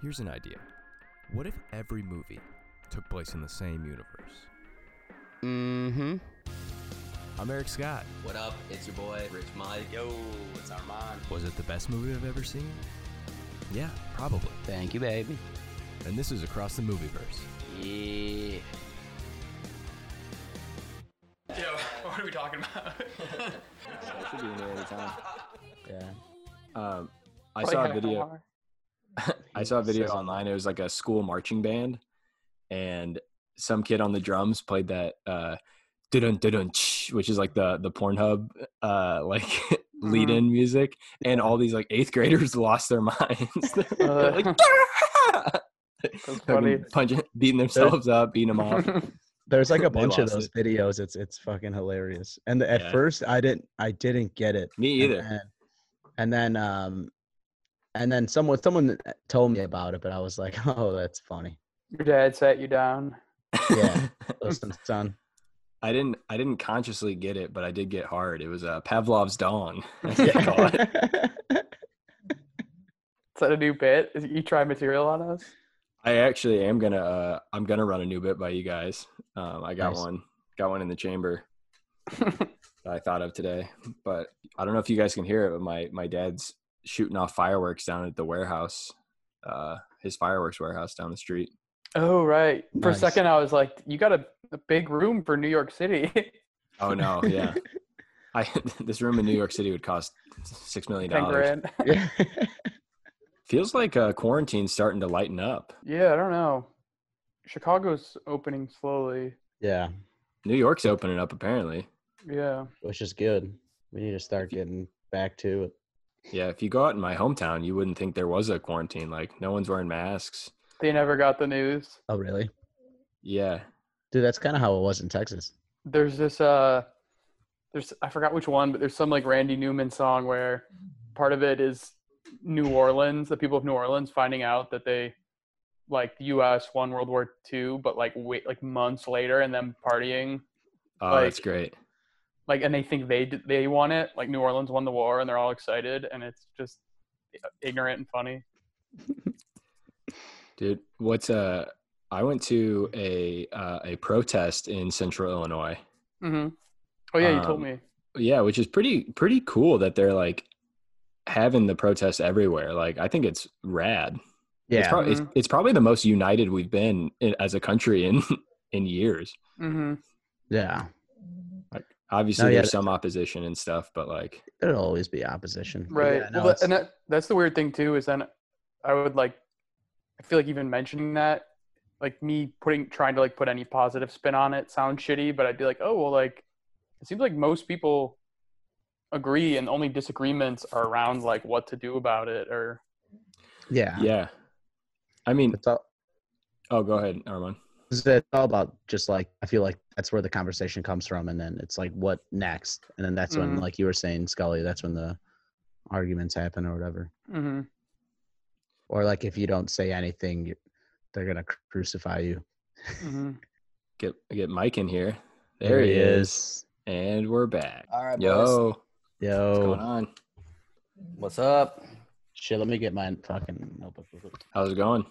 Here's an idea. What if every movie took place in the same universe? Mm-hmm. I'm Eric Scott. What up? It's your boy, Rich Mike. Yo, it's Armand. Was it the best movie I've ever seen? Yeah, probably. Thank you, baby. And this is Across the Movieverse. Yeah. Yo, what are we talking about? should be in there anytime. Yeah. Um, I Play saw a half video. Hour. I saw a video Says- online. It was like a school marching band, and some kid on the drums played that uh, dun dun which is like the the Pornhub uh like Mm-hmm. lead in music, and all these like eighth graders lost their minds. They're Uh, like That's funny. punching, beating themselves up, beating them off. There's like a bunch of those it. videos. It's it's fucking hilarious. And at Yeah. first I didn't I didn't get it. Me And either. then, and then um and then someone someone told me about it, but I was like, oh, that's funny. Your dad sat you down. Yeah. Listen, son. I didn't. I didn't consciously get it, but I did get hard. It was uh, Pavlov's dong. That's what it. Is that a new bit? Is you try material on us? I actually am gonna uh I'm gonna run a new bit by you guys. Um I got Nice. one got one in the chamber that I thought of today. But I don't know if you guys can hear it, but my my dad's shooting off fireworks down at the warehouse, uh his fireworks warehouse down the street. Oh right. For a second, I was like, "You got a, a big room for New York City." Oh no, yeah. I this room in New York City would cost six million dollars. grand. Yeah. Feels like uh quarantine's starting to lighten up. Yeah, I don't know. Chicago's opening slowly. yeah. New York's opening up apparently. Yeah. Which is good. We need to start getting back to it. Yeah, if you go out in my hometown, you wouldn't think there was a quarantine. Like no one's wearing masks. They never got the news. Oh really? Yeah. Dude, that's kind of how it was in Texas. There's this uh there's I forgot which one, but there's some like Randy Newman song where part of it is New Orleans, the people of New Orleans finding out that they like the US won World War II, but like wait like months later and them partying Oh, that's great. Like and they think they they won it, like New Orleans won the war and they're all excited and it's just ignorant and funny. Dude, what's uh I went to a uh, a protest in Central Illinois. mm-hmm. Oh yeah, you told Um, me. Yeah, which is pretty pretty cool that they're like having the protests everywhere. Like I think it's rad. It's, Yeah. prob- it's, it's probably the most united we've been in, as a country in in years. mm-hmm. yeah. Obviously, No, yeah, there's some opposition and stuff, but like, There'll always be opposition. Right. yeah, no, well, and that that's the weird thing too is then I would like I feel like even mentioning that like me putting trying to like put any positive spin on it sounds shitty, but I'd be like, "Oh, well like it seems like most people agree and only disagreements are around like what to do about it or yeah. yeah. I mean, all, oh, go ahead, Armand. It's it's all about just like I feel like that's where the conversation comes from, and then it's like what next, and then that's when Mhm. like you were saying, Scully, that's when the arguments happen or whatever, Mhm. or like if you don't say anything, you, they're gonna crucify you. Mhm. Get get Mike in here. There, he is. and we're back. All right, boys. Yo, what's going Yo, on? What's up? shit. Let me get my fucking notebook. How's it going?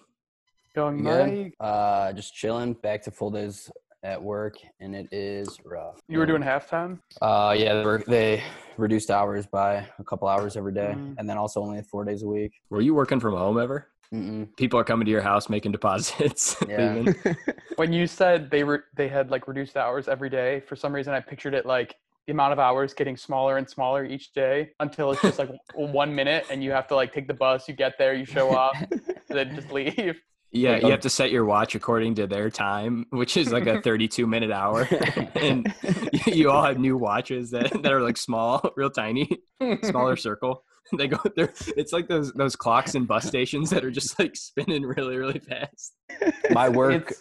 Going Good. Mike. Uh, just chilling. Back to full days at work, and it is rough. You were doing halftime? Uh, yeah, they, were, they reduced hours by a couple hours every day, Mhm. and then also only four days a week. Were you working from home ever? Mm-mm. People are coming to your house making deposits. Yeah. When you said they were they had like reduced hours every day, for some reason I pictured it like the amount of hours getting smaller and smaller each day until it's just like one minute and you have to like take the bus, you get there, you show up, and then just leave. Yeah, you have to set your watch according to their time, which is like a 32 minute hour. and you all have new watches that, that are like small, real tiny, smaller circle. They go there. It's like those those clocks in bus stations that are just like spinning really, really fast. my work,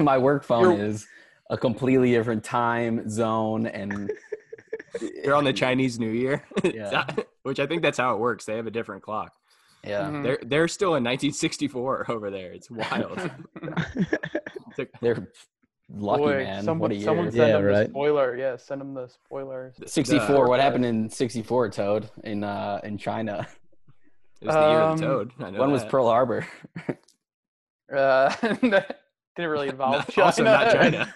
my work phone is a completely different time zone, and They're on the Chinese New Year, Yeah. Uh, which I think that's how it works. They have a different clock. Yeah, Mhm. They're they're still in 1964 over there. It's wild. They're lucky, Boy, man. someone, what a year. someone send Yeah, them the right. spoiler. Yeah, send them the spoilers. 64. the- what happened in 64, Toad, in uh in China? It was the year of Um, the toad. I know When was. Pearl Harbor? Uh, didn't really involve Not- China. also not China.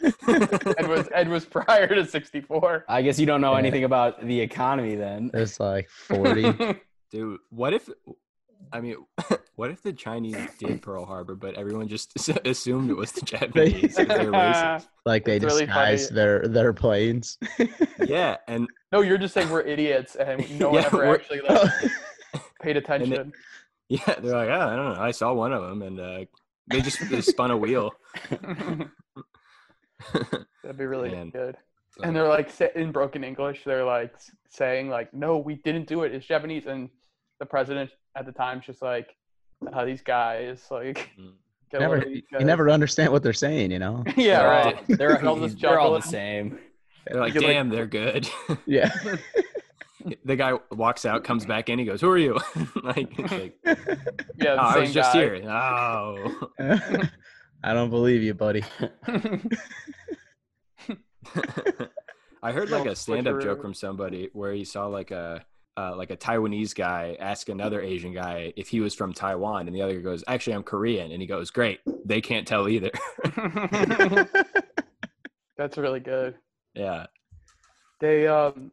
Ed was Ed was prior to '64. I guess you don't know Yeah. anything about the economy then. There's like 40. Dude, what if? I mean, what if the Chinese did Pearl Harbor, but everyone just assumed it was the Japanese? they're racist. like they It's really funny. disguised their their planes. Yeah, and no, you're just saying we're idiots and no one Yeah, ever we're- actually like, paid attention. yeah, they're like, oh, I don't know. I saw one of them, and uh, they just they spun a wheel. That'd be really Man. good. And they're like sa- in broken English, they're like s- saying like, "No, we didn't do it. It's Japanese." And the president at the time just like, uh, "These guys like." Mm. Get never, away you never understand what they're saying, you know? yeah, They're all- right. They're, All this they're all the same. They're like, You're like- damn, they're good. Yeah. the guy walks out, comes back in, he goes, "Who are you?" like, like, Yeah, "Oh, the I was just guy. here. Oh. I don't believe you, buddy. I heard like a stand-up joke from somebody where he saw like a uh, like a Taiwanese guy ask another Asian guy if he was from Taiwan, and the other guy goes, "Actually, I'm Korean," and he goes, "Great, they can't tell either." That's really good. yeah, They um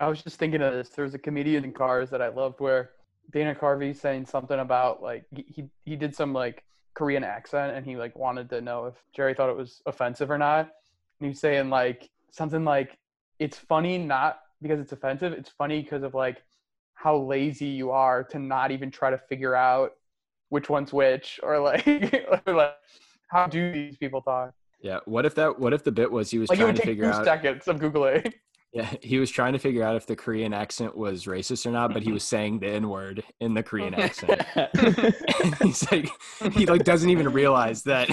I was just thinking of this. There was a comedian in Cars that I loved where Dana Carvey saying something about like he he, he did some like Korean accent and he like wanted to know if Jerry thought it was offensive or not. And he was saying like something like it's funny not because it's offensive, it's funny because of like how lazy you are to not even try to figure out which one's which or like or like how do these people talk? yeah. What if that? What if the bit was he was Like trying to take figure two out? seconds of Googling. Yeah, he was trying to figure out if the Korean accent was racist or not, but he was saying the N word in the Korean accent. He's like, he like doesn't even realize that,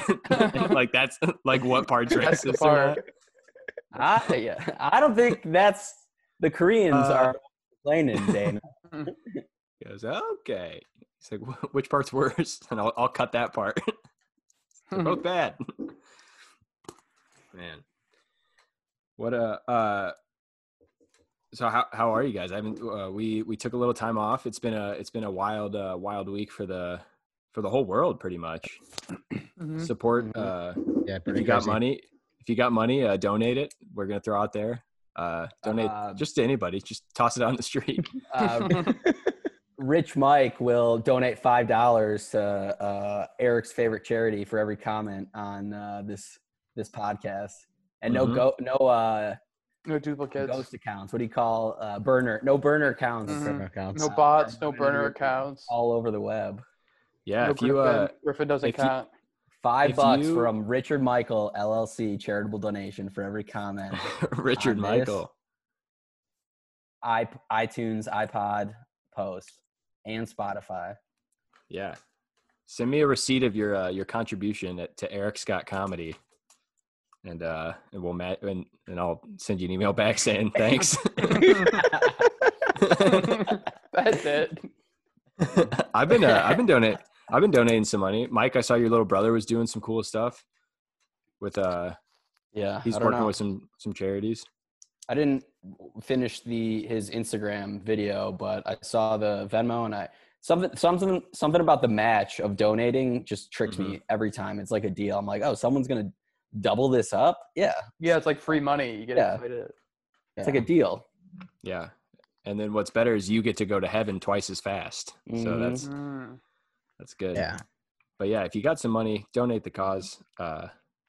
like that's like what part's That's the racist or not. part. I, yeah, I don't think that's the Koreans Uh, are complaining, Dana. He goes, okay. He's like, which part's worse? And I'll, I'll cut that part. They're both bad. Man, what a. Uh, so how how are you guys? I haven't. Uh, we we took a little time off. It's been a it's been a wild uh, wild week for the for the whole world pretty much. Mhm. Support. Mhm. Uh, Yeah, if pretty you got money, if you got money, uh, donate it. We're gonna throw out there. Uh, donate Uh, just to anybody. Just toss it on the street. Uh, Rich Mike will donate five dollars to uh, Eric's favorite charity for every comment on uh, this this podcast, and no Mhm. go no uh, No duplicates. ghost accounts. What do you call uh, burner? No burner accounts Mhm. Burner accounts. No bots, are no burner accounts. all over the web. Yeah, no if you Griffin. uh, Griffin doesn't if you- count. Five If bucks you- from Richard Michael LLC charitable donation for every comment. Richard. Michael. i iTunes, iPod, post, and Spotify. Yeah. Send me a receipt of your uh, your contribution at, to Eric Scott Comedy, and uh, and we'll ma- and, and I'll send you an email back saying thanks. That's it. I've been uh, I've been donating I've been donating some money. Mike, I saw your little brother was doing some cool stuff with uh Yeah, he's working know. with some some charities. I didn't finish the his Instagram video, but I saw the Venmo and I something something something about the match of donating just tricks Mm-hmm. me every time. It's like a deal. I'm like, oh, someone's gonna double this up. Yeah, Yeah, it's like free money. You get Yeah. excited. it's like a deal. Yeah. And then what's better is you get to go to heaven twice as fast. So Mhm. that's Mm. That's good. Yeah. but yeah, if you got some money, donate the cause. Uh,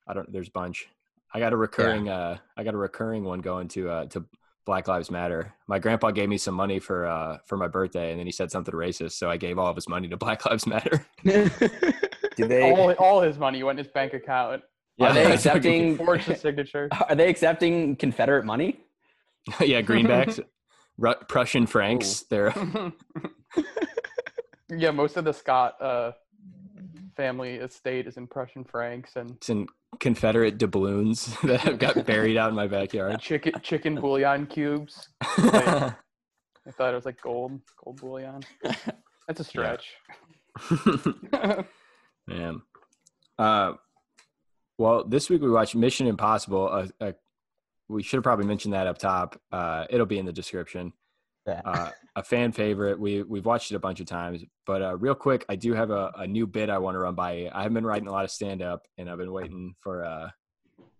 I don't. There's a bunch. I got a recurring. Uh, I got a recurring one going to uh, to Black Lives Matter. My grandpa gave me some money for uh, for my birthday, and then he said something racist, so I gave all of his money to Black Lives Matter. Do they All, all his money went in his bank account. are they I accepting Forged his signature. are they accepting Confederate money? yeah, greenbacks, Ru- Prussian francs. They're yeah, most of the Scott uh, family estate is in Prussian francs and it's in Confederate doubloons that have got buried out in my backyard. chicken chicken bouillon cubes. I thought it was like gold gold bouillon. That's a stretch. Yeah. Man. Uh, well, this week we watched Mission Impossible. Uh, uh, we should have probably mentioned that up top. Uh, it'll be in the description. Yeah. uh, a fan favorite. We we've watched it a bunch of times. But uh, real quick, I do have a, a new bit I want to run by. you. I haven't been writing a lot of stand up, and I've been waiting for uh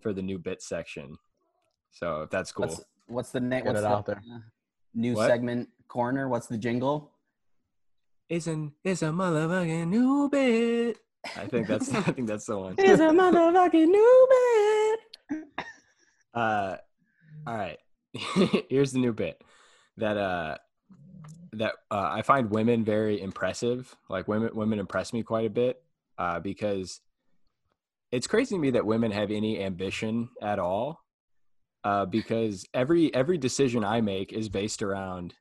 for the new bit section. So if that's cool. What's, what's the name? What's it the out there. uh, new What? segment corner? What's the jingle? It's an it's a motherfucking new bit. I think that's I think that's the one. It's a motherfucking new bit. Uh, all right. Here's the new bit that uh that uh, I find women very impressive. Like women women impress me quite a bit uh, because it's crazy to me that women have any ambition at all. Uh, because every every decision I make is based around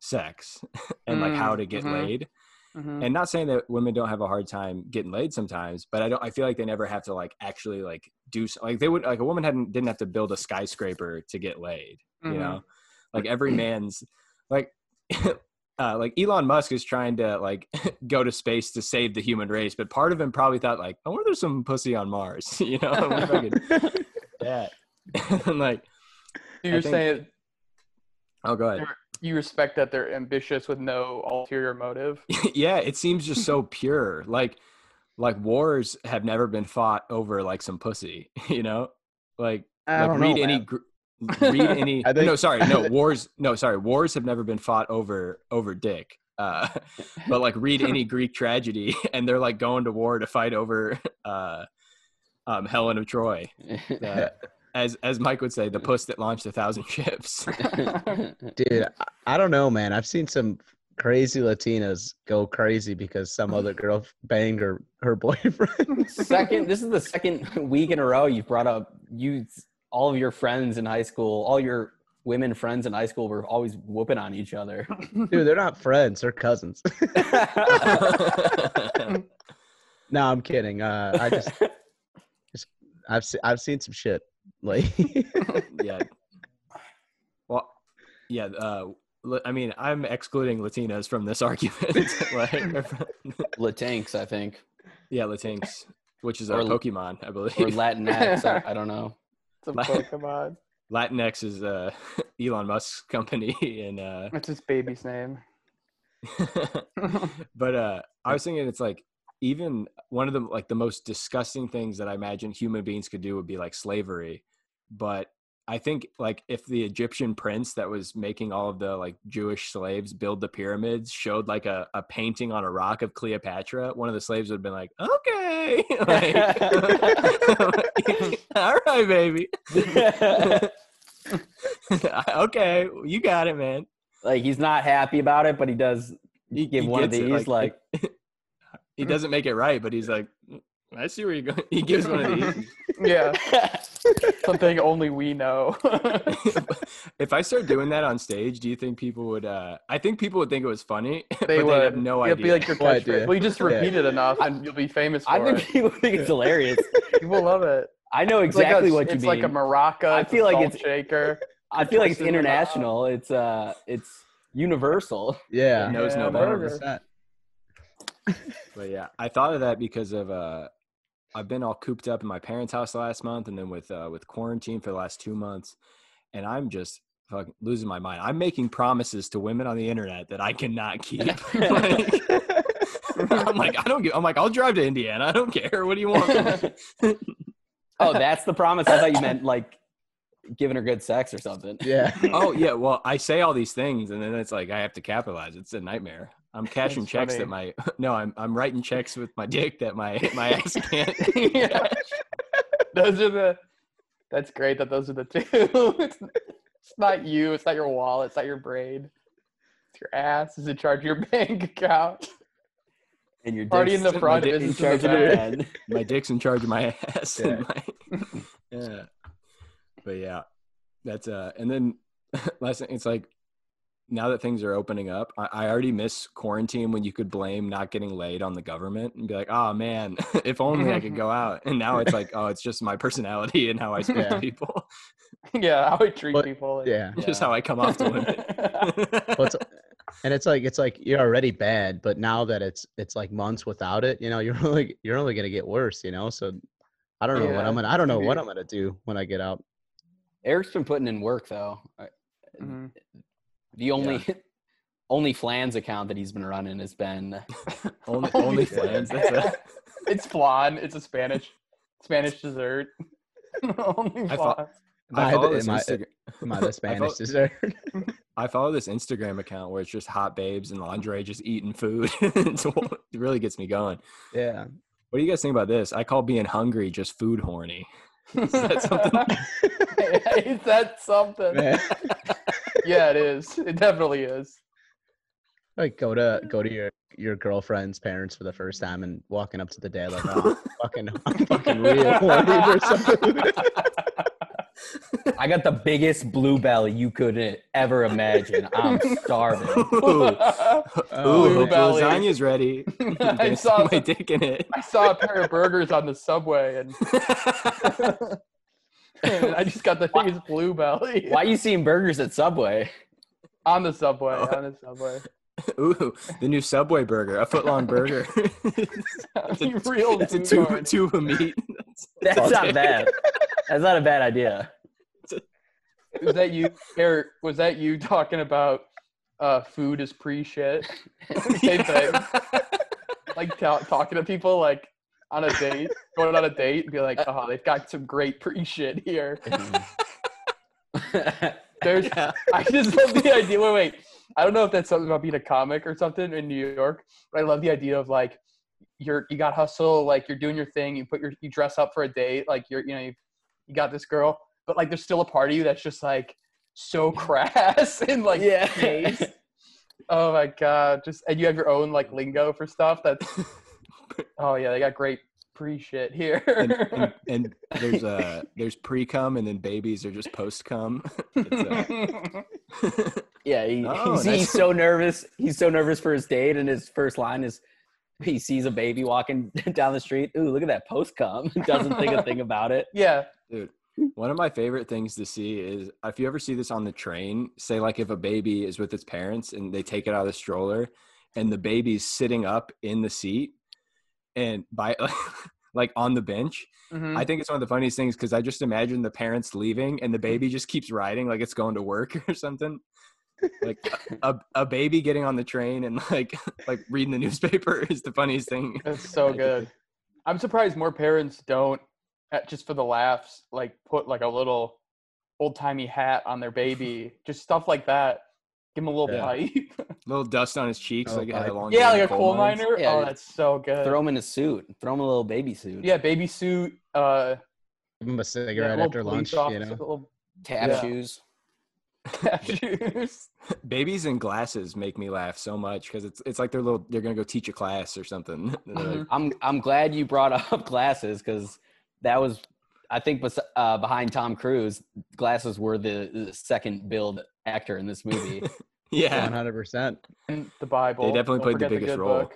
sex and like how Mm, to get mhm. laid Mhm. and not saying that women don't have a hard time getting laid sometimes but i don't i feel like they never have to like actually like do so, like they would like a woman hadn't didn't have to build a skyscraper to get laid you Mhm. know like every man's like uh like elon musk is trying to like go to space to save the human race but part of him probably thought like i wonder if there's some pussy on mars you know I I could- yeah and like So you're think- saying oh go ahead you respect that they're ambitious with no ulterior motive. yeah, it seems just so pure. Like like wars have never been fought over like some pussy, you know? Like I like don't read know, any man. gr- read any I think- no sorry no wars no sorry wars have never been fought over over dick uh but like read any greek tragedy and they're like going to war to fight over uh um helen of troy uh, as as mike would say the puss that launched a thousand ships Dude, I, I don't know, man. I've seen some crazy Latinas go crazy because some other girl banged her her boyfriend. second, this is the second week in a row you've brought up you. All of your friends in high school, all your women friends in high school were always whooping on each other. Dude, they're not friends; they're cousins. no, I'm kidding. Uh, I just, just I've se- I've seen some shit. Like, yeah. Well, yeah. Uh, I mean, I'm excluding Latinas from this argument. like, Latinx, I think, yeah, Latinx, which is a Pokemon, I believe. or Latinx. I, I don't know. It's a Pokemon. Latinx is uh, Elon Musk's company, and uh, That's his baby's name. but uh, I was thinking it's like even one of the like the most disgusting things that I imagine human beings could do would be like slavery, but I think like if the Egyptian prince that was making all of the like Jewish slaves build the pyramids showed like a, a painting on a rock of Cleopatra, one of the slaves would have been like, okay, like, all right, baby, okay, you got it, man. like he's not happy about it, but he does He- give he one of gets it, these. Like, he doesn't make it right, but he's like, "Mm, I see where you're going. He gives one of these. Yeah, something only we know. if I start doing that on stage, do you think people would? uh I think people would think it was funny, but they they'd have no It'd idea. be like your No idea. catchphrase. Well, you just Yeah. repeat it enough, and you'll be famous for I think it. people think it's hilarious. People love it. I know It's like exactly a, what you mean. it's like a maraca. I feel like salt it's- shaker. I feel like it's Twisted in the mouth. international. It's uh, it's universal. yeah, knows Yeah, no burger. bounds. 100%. But yeah, I thought of that because of uh I've been all cooped up in my parents' house last month, and then with uh, with quarantine for the last two months, and I'm just fucking losing my mind. I'm making promises to women on the internet that I cannot keep. Like, I'm like, I don't give. I'm like, I'll drive to Indiana. I don't care. What do you want? oh, that's the promise. I thought you meant like giving her good sex or something. Yeah. oh yeah. Well, I say all these things, and then it's like I have to capitalize. It's a nightmare. I'm cashing That's checks that my no. I'm I'm writing checks with my dick that my my ass can't. Those are the. That's great that those are the two. it's, it's not you. It's not your wallet. It's not your brain. It's your ass is in charge of your bank account. And your Party in the front, dick- in charge of back. end. my dick's in charge of my ass. Yeah. My, yeah. But yeah, that's uh, and then last thing, it's like now that things are opening up, I, I already miss quarantine when you could blame not getting laid on the government and be like, oh man, if only I could go out. And now it's like, oh, it's just my personality and how I speak to people, yeah, how I treat But- people. and- Yeah. just how I come off to women. It's, and it's like it's like you're already bad, but now that it's it's like months without it, you know, you're only you're only gonna get worse, you know. So I don't know what I'm gonna I don't know what. I'm gonna do when I get out. Eric's been putting in work though. I- Mhm. The only only flans account that he's been running has been Only, only fans. That's a, it's flan. It's a Spanish Spanish dessert. Only I flan. I Am I follow the- this am I- Instagram. Am I the Spanish thought- dessert? I follow this Instagram account where it's just hot babes and lingerie just eating food. It really gets me going. yeah. What do you guys think about this? I call being hungry just food horny. Is that something? Is that something? Man. Yeah, it is. It definitely is. Like go to go to your your girlfriend's parents for the first time and walking up to the dad like, oh, fucking, I'm fucking real horny for some food. I got the biggest blue belly you could ever imagine. I'm starving. Ooh, Oh, Ooh, hope belly. lasagna's ready. I I saw saw my dick in it. I saw a pair of burgers on the subway, and, and I just got the biggest blue belly Why you seeing burgers at Subway? on the subway. On the subway. Ooh, the new Subway burger, a foot long burger. it's a, Real it's a tube, tube of meat. That's all not bad. That's not a bad idea. Was that you, Eric? Was that you talking about uh, food is pre shit? Same thing. Like ta- talking to people like on a date, going on a date, and be like, uh, oh, they've got some great pre shit here. There's, Yeah. I just love the idea. Wait, wait. I don't know if that's something about being a comic or something in New York, but I love the idea of like you're you got hustle, like you're doing your thing, you put your you dress up for a date, like you're you know you, you got this girl, but like there's still a part of you that's just like so crass and like yeah. Oh my god! Just and you have your own like lingo for stuff. That's oh yeah, they got great pre shit here. and, and, and there's uh there's pre cum and then babies are just post cum. Yeah, he, Oh, he's, nice. he's so nervous. He's so nervous for his date, and his first line is he sees a baby walking down the street. Ooh, look at that post cum. Doesn't think a thing about it. yeah, Dude, one of my favorite things to see is if you ever see this on the train, say like if a baby is with its parents and they take it out of the stroller and the baby's sitting up in the seat and by like on the bench. Mhm. I think it's one of the funniest things because I just imagine the parents leaving and the baby just keeps riding like it's going to work or something. Like a, a baby getting on the train and like like reading the newspaper is the funniest thing. That's so good. I'm surprised more parents don't, just for the laughs, like put like a little old timey hat on their baby, just stuff like that. Give them a little Yeah. pipe. little dust on his cheeks Oh, like had a pipe. long yeah, like a coal mines. miner. Yeah, oh, that's so good. Throw him in a suit. Throw him a little baby suit. yeah, baby suit. Uh, Give him a cigarette little after police lunch, you know. little Tap Yeah. shoes. shoes. Babies in glasses make me laugh so much because it's it's like they're little they're gonna go teach a class or something. Like, Mhm. I'm I'm glad you brought up glasses because that was I think uh, behind Tom Cruise, glasses were the, the second billed actor in this movie. yeah, One hundred percent. And the Bible. They definitely Don't played the biggest good role. book.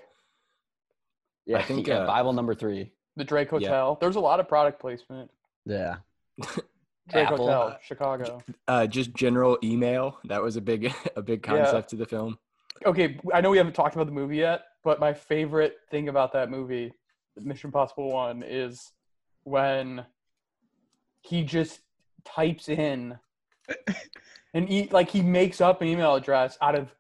yeah, I think, yeah, uh, Bible number three. The Drake Yeah. Hotel. There's a lot of product placement. Yeah. Drake Apple. Hotel, Chicago. uh, just general email that was a big a big Yeah. concept to the film. okay, I know we haven't talked about the movie yet, but my favorite thing about that movie, Mission Impossible One, is when he just types in and he like he makes up an email address out of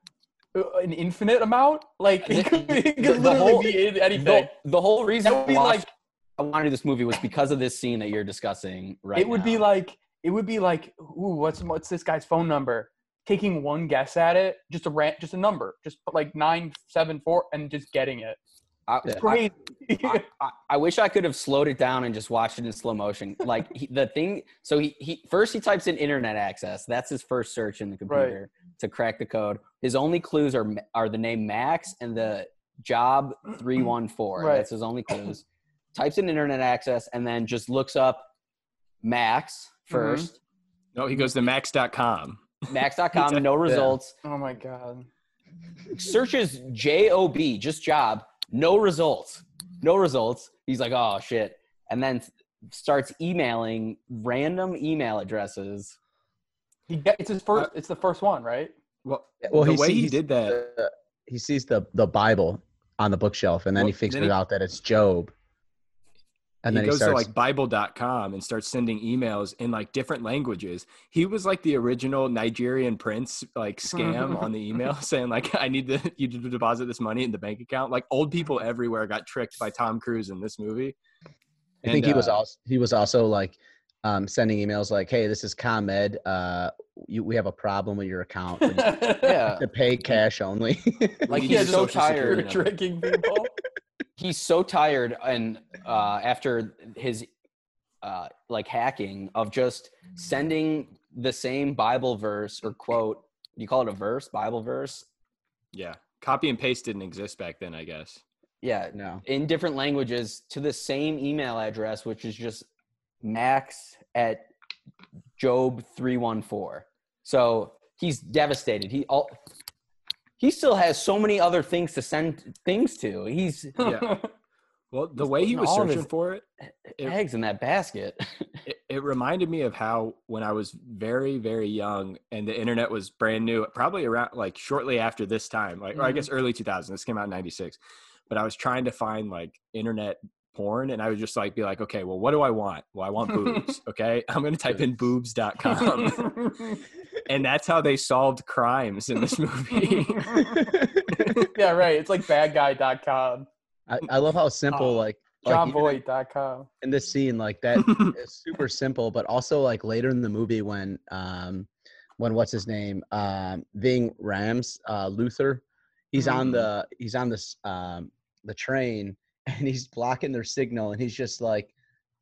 uh, an infinite amount. Like it could, it could The- the literally whole- be in The, the whole reason That would I be like I wanted to do this movie was because of this scene that you're discussing right it would be like it would be like ooh what's what's this guy's phone number? Taking one guess at it just a rant just a number just like nine seven four and just getting it I, I- crazy I, I, I wish I could have slowed it down and just watched it in slow motion. Like he, the thing, so he, he first he types in internet access. That's his first search in the computer to crack the code. His only clues are are the name Max and the job three one four. Right. That's his only clues. Types in internet access and then just looks up Max 1st mm-hmm. No, he goes to max.com. Max.com, no results. oh my god searches job just job no results. No results. He's like oh shit. And then starts emailing random email addresses. He get, it's his first uh, it's the first one right? Well, Well, the he way he did that, the- he sees the the Bible on the bookshelf, and then he figures then he- out that it's Job. And he then he, goes starts. to like bible.com and starts sending emails in like different languages he was like the original nigerian prince like scam on the email saying like i need to you to deposit this money in the bank account like old people everywhere got tricked by tom cruise in this movie I think And, he was uh, also he was also like um, sending emails like, "Hey, this is ComEd. Uh, you, we have a problem with your account. Yeah. to pay cash only." Like he's so tired. number. tricking people. He's so tired and uh after his uh like hacking of just sending the same Bible verse or quote. You call it a verse, Bible verse? yeah copy and paste didn't exist back then i guess Yeah, no. in different languages to the same email address, which is just max at job 314 so he's devastated he all he still has so many other things to send things to he's Yeah. well the way he was searching for it It- eggs in that basket it, it reminded me of how when I was very, very young and the internet was brand new, probably around like shortly after this time, like, or I guess mm-hmm. early 2000, this came out in 96, but I was trying to find like internet porn and I would just like be like, okay, well, what do I want? Well, I want boobs. Okay. I'm going to type in boobs.com. and that's how they solved crimes in this movie. yeah, right. It's like badguy.com, I, I love how simple Oh, like like johnvoight.com. in this scene like that is super simple, but also like later in the movie when um when what's his name um Ving Rhames uh Luther he's on Mhm. the he's on this um the train and he's blocking their signal and he's just like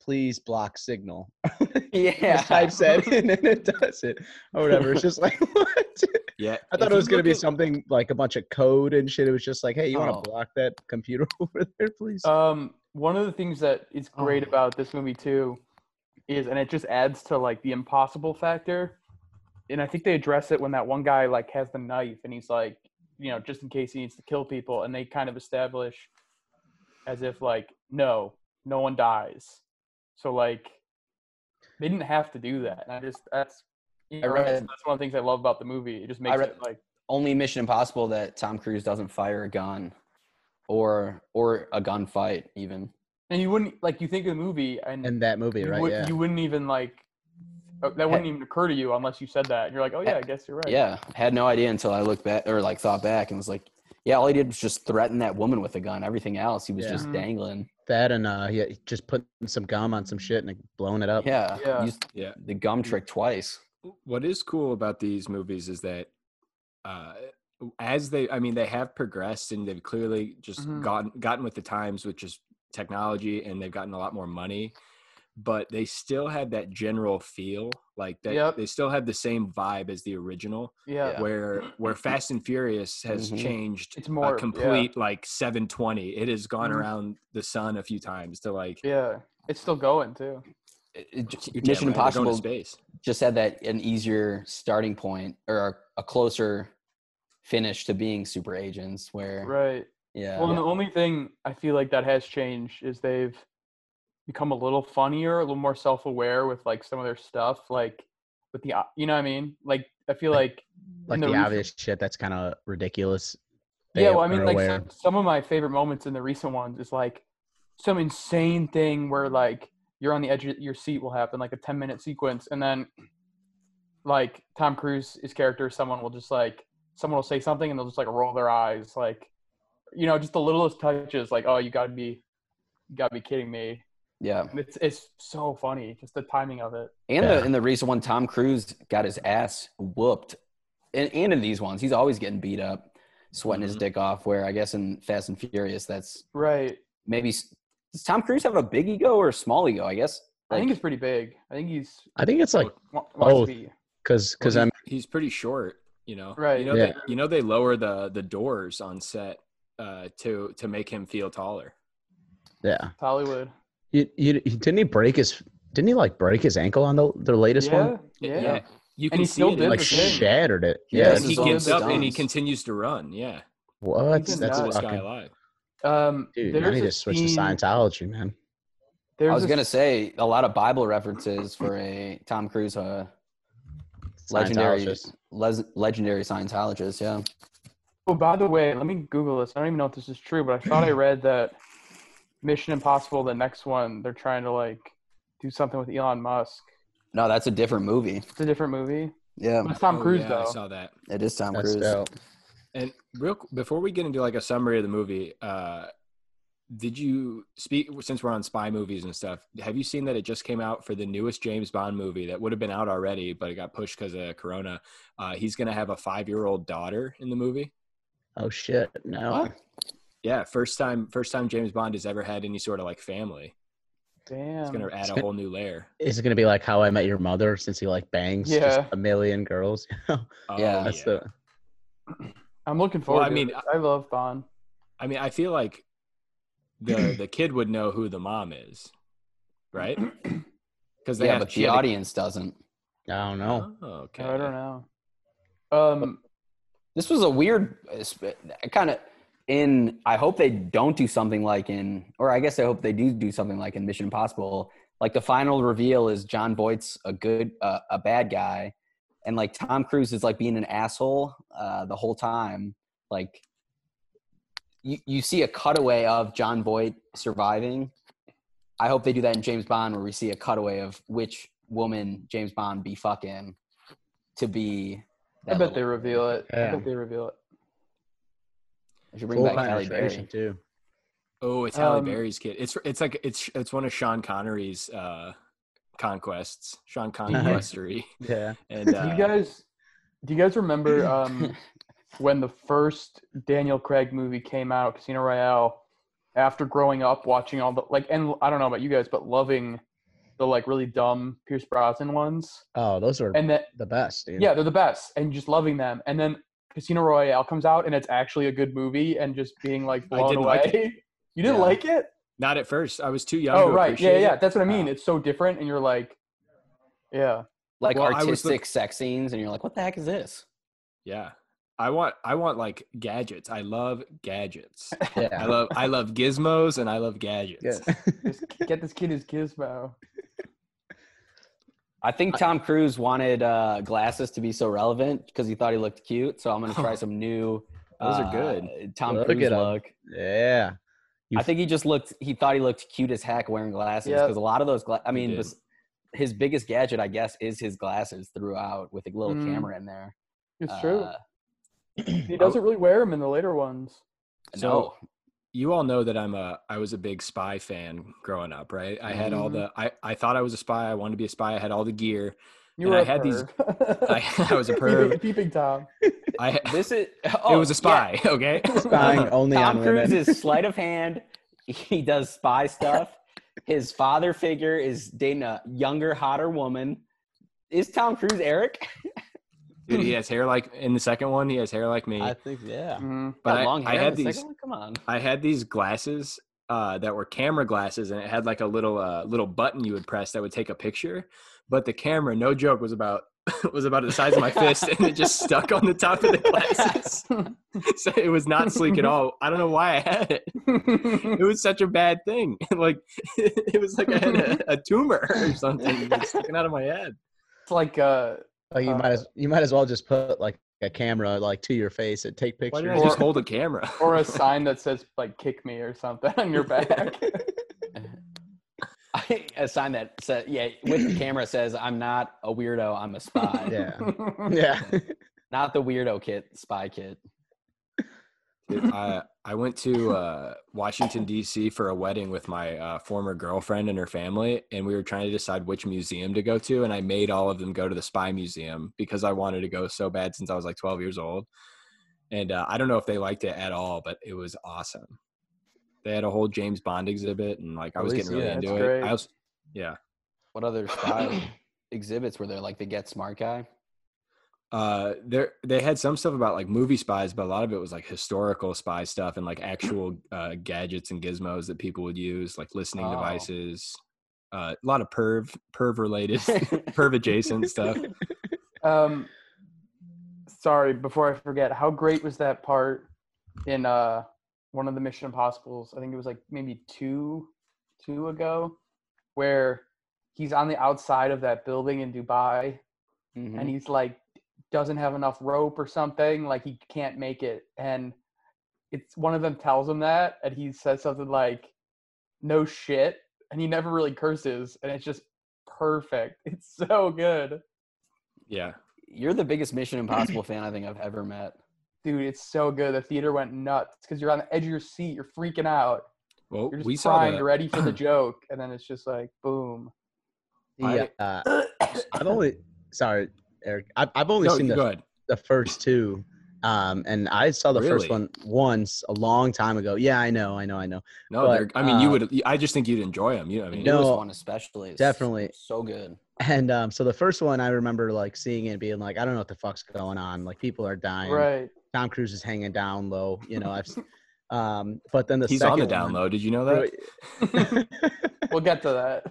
please block signal yeah types that in and it does it or whatever it's just like what yeah. I thought if it was going to be at- something like a bunch of code and shit. It was just like, hey, you Oh. want to block that computer over there, please? Um, one of the things that is great Oh. about this movie too is, and it just adds to like the impossible factor. And I think they address it when that one guy like has the knife and he's like, you know, just in case he needs to kill people, and they kind of establish as if like, no, no one dies. So like, they didn't have to do that. And I just that's you I read- that's, that's one of the things I love about the movie. It just makes read- it like only mission impossible that tom cruise doesn't fire a gun or or a gunfight even and you wouldn't like you think of the movie and In that movie, you, right? would, yeah. you wouldn't even like uh, that wouldn't even occur to you unless you said that. And you're like, oh yeah, I guess you're right. yeah had no idea until i looked back or like thought back and was like yeah all he did was just threaten that woman with a gun everything else he was Yeah. just Mhm. dangling that and uh, yeah, just putting some gum on some shit and blowing it up. yeah, Yeah. used Yeah. the gum trick twice what is cool about these movies is that uh as they i mean they have progressed and they've clearly just Mhm. gotten gotten with the times with just technology and they've gotten a lot more money but they still had that general feel like that Yep. they still had the same vibe as the original yeah. Yeah. where where fast and furious has Mhm. changed It's more- a yeah. complete like 720 it has gone Mhm. around the sun a few times to like Yeah. It's still going too. It- it j- mission right, they're going to impossible space just had that an easier starting point or a, a closer finish to being super agents where Right. yeah Well, and the only thing I feel like that has changed is they've become a little funnier, a little more self-aware with like some of their stuff, like with the, you know what I mean? Like I feel like Like the, the obvious shit that's kind of ridiculous. yeah, well, I mean, like some, some of my favorite moments in the recent ones is like some insane thing where like you're on the edge of your seat will happen, like a 10 minute sequence, and then like Tom Cruise, his character, someone will just like someone will say something and they'll just like roll their eyes, like you know, just the littlest touches, like oh, you gotta be, you gotta be kidding me. Yeah It's it's so funny, just the timing of it. and Yeah. the in the recent one tom cruise got his ass whooped and, and in these ones he's always getting beat up sweating his Mhm. dick off where i guess in fast and furious that's Right. maybe does tom cruise have a big ego or a small ego i guess I think Like, it's pretty big. I think he's I think it's like wa- wants to both. be- because Well, because I'm he's pretty short, you know. Right. You know Yeah. they you know they lower the the doors on set uh to to make him feel taller. yeah. Hollywood. You, you, didn't he break his? Didn't he like break his ankle on the the latest yeah, one? yeah. yeah. You can he see still it did Like the the thing. shattered it. Yeah, Yeah. he is all gets up and he continues to run. Yeah. What? That's nuts. fucking. alive. Um, Dude, I there's need a to switch to Scientology, man. There's i was a gonna say a lot of bible references for a tom cruise uh, legendary Scientologist. les- legendary scientologist yeah Oh, by the way, let me Google this. I don't even know if this is true, but I thought I read that Mission Impossible, the next one, they're trying to like do something with Elon Musk. No, that's a different movie. It's a different movie. Yeah, It's Tom Oh, Cruise yeah, I saw that. it is Tom That's Cruise. dope. And real before we get into like a summary of the movie, uh, did you speak since we're on spy movies and stuff? Have you seen that it just came out for the newest James Bond movie that would have been out already, but it got pushed because of Corona? Uh, he's gonna have a five-year-old daughter in the movie. Oh shit! No. What? Yeah, first time first time James Bond has ever had any sort of like family. Damn. It's gonna add a whole new layer. Is it gonna be like How I Met Your Mother since he like bangs just Yeah. a million girls? Oh, Yeah. That's the I'm looking forward. I to mean, it. I love Bond. I mean, I feel like the the kid would know who the mom is, right? Because Yeah, but the audience doesn't. I don't know. Oh, okay. I don't know. Um, This was a weird kind of in. I hope they don't do something like in, or I guess I hope they do do something like in Mission Impossible. Like the final reveal is Jon Voight's a good, uh, a bad guy, and like Tom Cruise is like being an asshole uh, the whole time. Like you, you see a cutaway of Jon Voight surviving. I hope they do that in James Bond, where we see a cutaway of which woman James Bond be fucking to be. I that bet they reveal it. I bet they reveal it. I should bring Full back Halle Berry. too. Oh, it's Halle Um, Berry's kid. It's it's like it's it's one of Sean Connery's uh, conquests, Sean Conquestery, Yeah. and Do uh, you guys, do you guys remember um, when the first Daniel Craig movie came out, Casino Royale? After growing up watching all the like, and I don't know about you guys, but loving the like really dumb Pierce Brosnan ones, Oh, those are and that the best, dude. yeah, they're the best, and just loving them. And then Casino Royale comes out, and it's actually a good movie, and just being like I blown didn't away. like you didn't Yeah. like it? not at first. I was too young. Oh to right, yeah, yeah. it. That's what I mean. Oh. It's so different, and you're like, yeah. like Well, I was artistic sex scenes, and you're like, "What the heck is this?" Yeah, I want I want like gadgets. I love gadgets. yeah. I love I love gizmos and I love gadgets. Yeah. Just get this kid his gizmo. I think Tom Cruise wanted uh, glasses to be so relevant because he thought he looked cute. So I'm gonna try some new. Those are uh, good. Tom Look Cruise look. yeah. You I think he just looked. He thought he looked cute as heck wearing glasses Yep. because a lot of those. Gla- I mean, this, his biggest gadget, I guess, is his glasses throughout with a little Mm. camera in there. It's true. Uh, He doesn't really wear them in the later ones. So- no, you all know that I'm a I was a big spy fan growing up, right? I had all Mhm. the I I thought I was a spy. I wanted to be a spy. I had all the gear. You And were I a had these- I- I was a Peeping- perv. Peeping Tom. I this is. it Oh, was a yeah. spy. Okay, spying only Tom on Cruise women. is sleight of hand. He does spy stuff. His father figure is dating a younger, hotter woman. Is Tom Cruise Eric? Dude, he has hair like in the second one. He has hair like me. I think yeah. Mhm. but Got I, long I hair in had the these one? Come on. I had these glasses uh, that were camera glasses, and it had like a little uh, little button you would press that would take a picture. But the camera, no joke, was about was about the size of my fist, and it just stuck on the top of the glasses. so it was not sleek at all. I don't know why I had it. It was such a bad thing. like it was like I had a, a tumor or something sticking out of my head. It's like uh, Oh, you Uh, might as you might as well just put like a camera like to your face and take pictures. didn't just hold a camera? or a sign that says like "kick me" or something on your back. a sign that says, yeah, with the camera says, I'm not a weirdo, I'm a spy. yeah. Yeah. Not the weirdo kit, spy kit. Dude, I I went to uh, Washington D.C. for a wedding with my uh, former girlfriend and her family, and we were trying to decide which museum to go to. And I made all of them go to the Spy Museum because I wanted to go so bad since I was like 12 years old. And uh, I don't know if they liked it at all, but it was awesome. They had a whole James Bond exhibit, and like I was least, getting really yeah, into it. great. I was, yeah. What other spy exhibits were there? Like the Get Smart guy? Uh there they had some stuff about like movie spies but a lot of it was like historical spy stuff and like actual uh gadgets and gizmos that people would use like listening Oh. devices uh a lot of perv perv related perv adjacent stuff Um, sorry, before I forget, how great was that part in uh one of the Mission Impossibles? I think it was like maybe two, two ago, where he's on the outside of that building in Dubai, Mhm. and he's like doesn't have enough rope or something, like he can't make it, and it's one of them tells him that, and he says something like. no shit, and he never really curses, and it's just perfect. It's so good, Yeah. You're the biggest Mission Impossible fan I think I've ever met. dude. It's so good. The theater went nuts because you're on the edge of your seat. You're freaking out. Well, You're just we saw crying. the, You're ready for the joke, and then it's just like boom. The, uh, I've only sorry, Eric. I've, I've only No, seen the, the first two, um, and I saw the first one once a long time ago. Yeah, I know, I know, I know. No, but, I mean, you uh, would. I just think you'd enjoy them. You know, I The mean, No, newest one especially. definitely. so good. And um, so the first one, I remember like seeing it being like, I don't know what the fuck's going on. Like people are dying. Right. Tom Cruise is hanging down low. You know, I've. s- Um, but then the he's second on the down one- low. Did you know that? We'll get to that.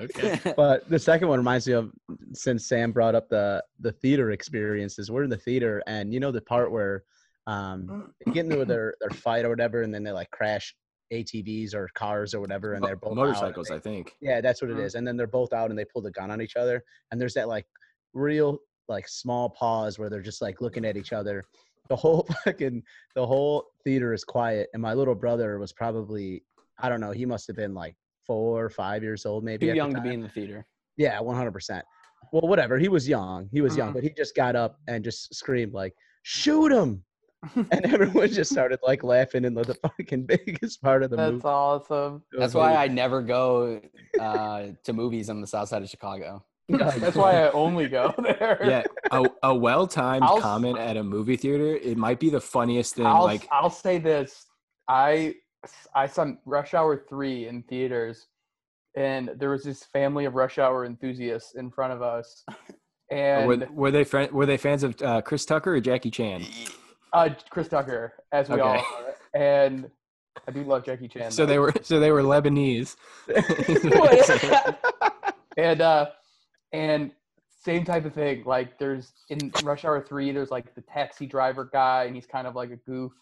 Okay. but the second one reminds me of since Sam brought up the the theater experiences. We're in the theater, and you know the part where um they get into their their fight or whatever, and then they like crash ATVs or cars or whatever, and they're both motorcycles. they- I think. yeah, that's what it Mhm. And then they're both out, and they pull the gun on each other, and there's that like real like small pause where they're just like looking at each other. The whole fucking the whole theater is quiet, and my little brother was probably I don't know, he must have been like four or five years old, maybe. Too young to be in the theater. Yeah, one hundred percent. Well, whatever. He was young. He was young, Mhm. but he just got up and just screamed like, "Shoot him!" and everyone just started like laughing in the, the fucking biggest part of the movie. That's movie. awesome. That's why like- I never go uh, to movies on the south side of Chicago. That's why I only go there. Yeah, a, a well-timed I'll comment at a movie theater. It might be the funniest thing. I'll, like, I'll say this. I I saw Rush Hour 3 in theaters and there was this family of Rush Hour enthusiasts in front of us. And were, were they friend, Were they fans of uh, Chris Tucker or Jackie Chan? uh, Chris Tucker, as we all are. And I do love Jackie Chan. So though. they were. So they were Lebanese. and uh and same type of thing like there's in rush hour 3 there's like the taxi driver guy and he's kind of like a goof.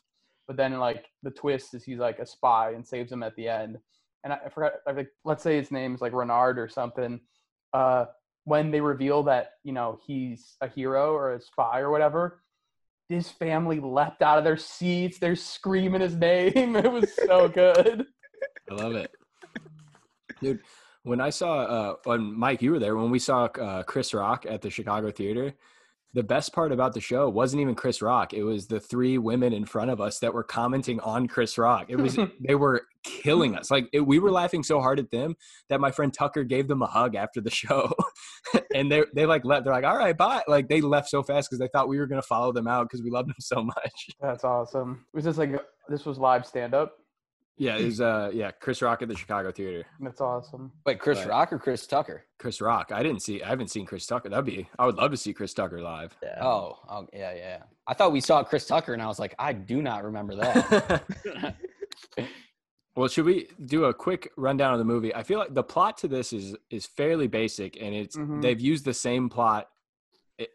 But then like the twist is he's like a spy and saves him at the end. And i, I forgot think, let's say his name is like renard or something. Uh when they reveal that you know he's a hero or a spy or whatever this family leapt out of their seats. They're screaming his name. It was so good. I love it, dude. When I saw, uh, when Mike, you were there when we saw uh, Chris Rock at the Chicago Theater. The best part about the show wasn't even Chris Rock; it was the three women in front of us that were commenting on Chris Rock. It was they were killing us. Like it, we were laughing so hard at them that my friend Tucker gave them a hug after the show, and they they like left. They're like, "All right, bye." Like they left so fast because they thought we were gonna follow them out because we loved them so much. That's awesome. Was this like this was live stand up? Yeah, it was uh yeah Chris Rock at the Chicago Theater. That's awesome. Wait, Chris Right. Rock or Chris Tucker? Chris Rock. I didn't see. I haven't seen Chris Tucker. That'd be. I would love to see Chris Tucker live. Yeah. Oh, oh yeah, yeah. I thought we saw Chris Tucker, and I was like, I do not remember that. well, should we do a quick rundown of the movie? I feel like the plot to this is is fairly basic, and it's Mhm. they've used the same plot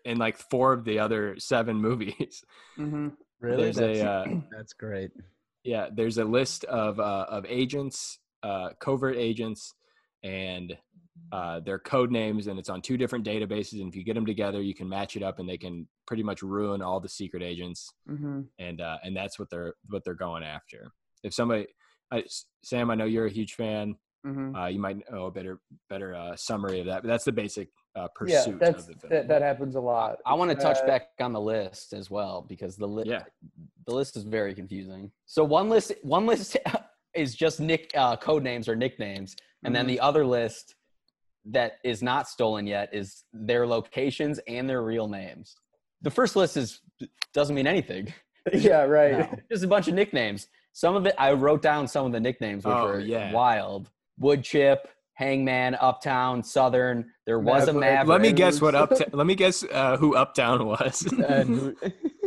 in like four of the other seven movies. hmm really? There's That's, a uh, that's great. Yeah. There's a list of uh, of agents, uh, covert agents, and uh, their code names, and it's on two different databases. And if you get them together, you can match it up, and they can pretty much ruin all the secret agents. hmm and uh, and that's what they're what they're going after. If somebody, I, Sam, I know you're a huge fan. hmm Uh, you might know a better better uh, summary of that, but that's the basic uh, pursuit Yeah, that's of the film. that, that happens a lot. I want to touch Uh, back on the list as well because the list yeah, the list is very confusing. So one list one list is just nick uh, code names or nicknames, and then Mhm. the other list that is not stolen yet is their locations and their real names. The first list is doesn't mean anything. Yeah, right. No. Just a bunch of nicknames. Some of it I wrote down some of the nicknames which Oh, were yeah. wild. Wood chip, hangman, uptown, southern. There was a Maverick. maverick. let me guess what Mavericks. up. let me guess uh, who Uptown was. And-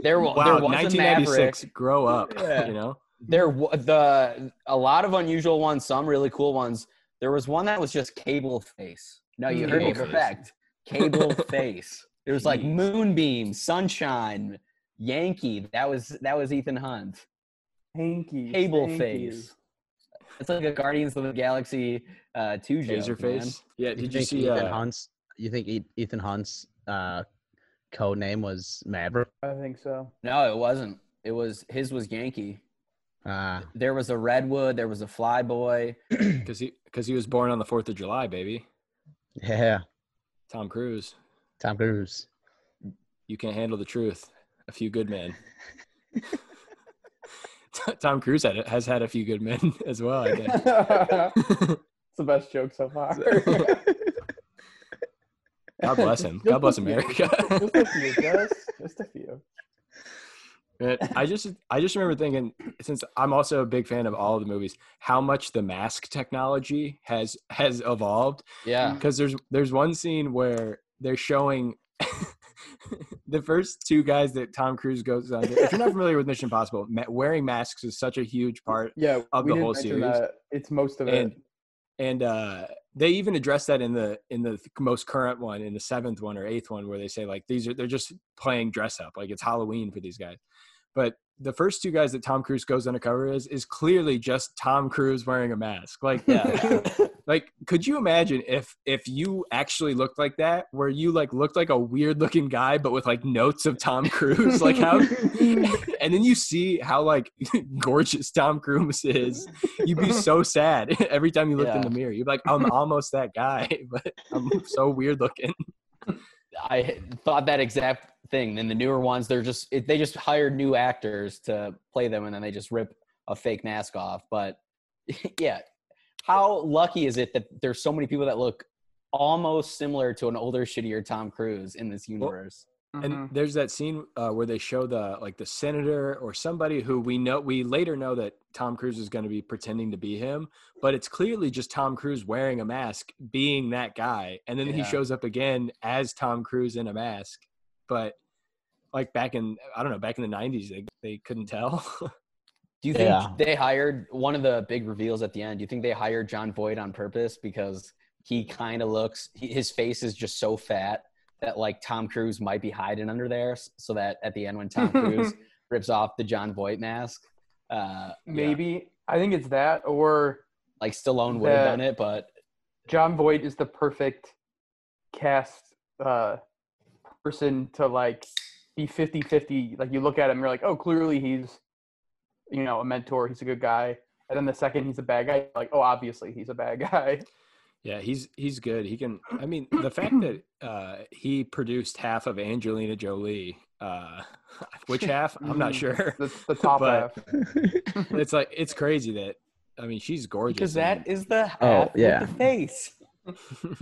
There, wow, there was a 1996. Grow up. Yeah. You know. there wa- the a lot of unusual ones some really cool ones there was one that was just cable face no you heard me Cable face. correct cable face there was like moonbeam sunshine yankee that was that was ethan hunt Hanky. cable Hanky. face it's like a guardians of the galaxy uh two joke, Taser man. face. Yeah. you Did you think see? Ethan Uh, Hunt's? You think Ethan Hunt's uh, code name was Maverick? I think so. no it wasn't it was his was yankee Ah, There was a redwood. There was a flyboy. Because he because he was born on the Fourth of July, baby. yeah. Tom Cruise. Tom Cruise. You can't handle the truth. A few good men. Tom Cruise had, has had a few good men as well. I think. it's the best joke so far. God bless him. God bless America. just a few, just, just a few. But I just I just remember thinking since I'm also a big fan of all of the movies, how much the mask technology has has evolved. Yeah. Because there's there's one scene where they're showing the first two guys that Tom Cruise goes on. If you're not familiar with Mission Impossible, wearing masks is such a huge part, Yeah, Of the whole series. That. It's most of and it. and uh, they even address that in the in the most current one, in the seventh one or eighth one, where they say like these are they're just playing dress up, like it's Halloween for these guys. But the first two guys that Tom Cruise goes undercover is is clearly just Tom Cruise wearing a mask. Like Yeah. like could you imagine if if you actually looked like that where you like looked like a weird looking guy but with like notes of tom cruise? Like how and then you see how like gorgeous tom cruise is. You'd be so sad every time you looked in the mirror. You'd be like i'm almost that guy but i'm so weird looking I thought that exact thing. Then the newer ones, they're just it, they just hired new actors to play them, and then they just rip a fake mask off. But yeah, how lucky is it that there's so many people that look almost similar to an older, shittier Tom Cruise in this universe? Mhm. and there's that scene uh, where they show the like the senator or somebody who we know we later know that Tom Cruise is going to be pretending to be him, but it's clearly just Tom Cruise wearing a mask, being that guy, and then he shows up again as Tom Cruise in a mask. But like back in I don't know back in the '90s, they they couldn't tell. Do you think Yeah. they hired one of the big reveals at the end? Do you think they hired Jon Voight on purpose because he kind of looks he, his face is just so fat that like Tom Cruise might be hiding under there, so that at the end when Tom Cruise rips off the Jon Voight mask, uh, Maybe I think it's that, or like Stallone would have done it, but Jon Voight is the perfect cast uh, person to like be 50-50. Like you look at him, you're like, oh, clearly he's you know a mentor. He's a good guy. And then the second he's a bad guy, like, oh, obviously he's a bad guy. Yeah, he's he's good. He can. I mean, the fact that uh, he produced half of Angelina Jolie, uh, which half I'm not Mhm. sure. The, the top But- half. it's like it's crazy that I mean she's gorgeous because and- that is the half Oh, yeah. the face.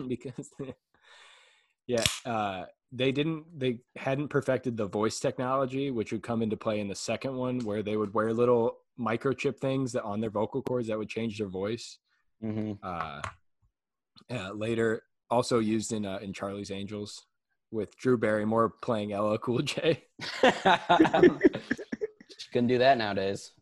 because yeah uh they didn't they hadn't perfected the voice technology which would come into play in the second one where they would wear little microchip things that on their vocal cords that would change their voice hmm uh yeah, later also used in uh, in charlie's angels with drew barrymore playing LL Cool J Couldn't do that nowadays.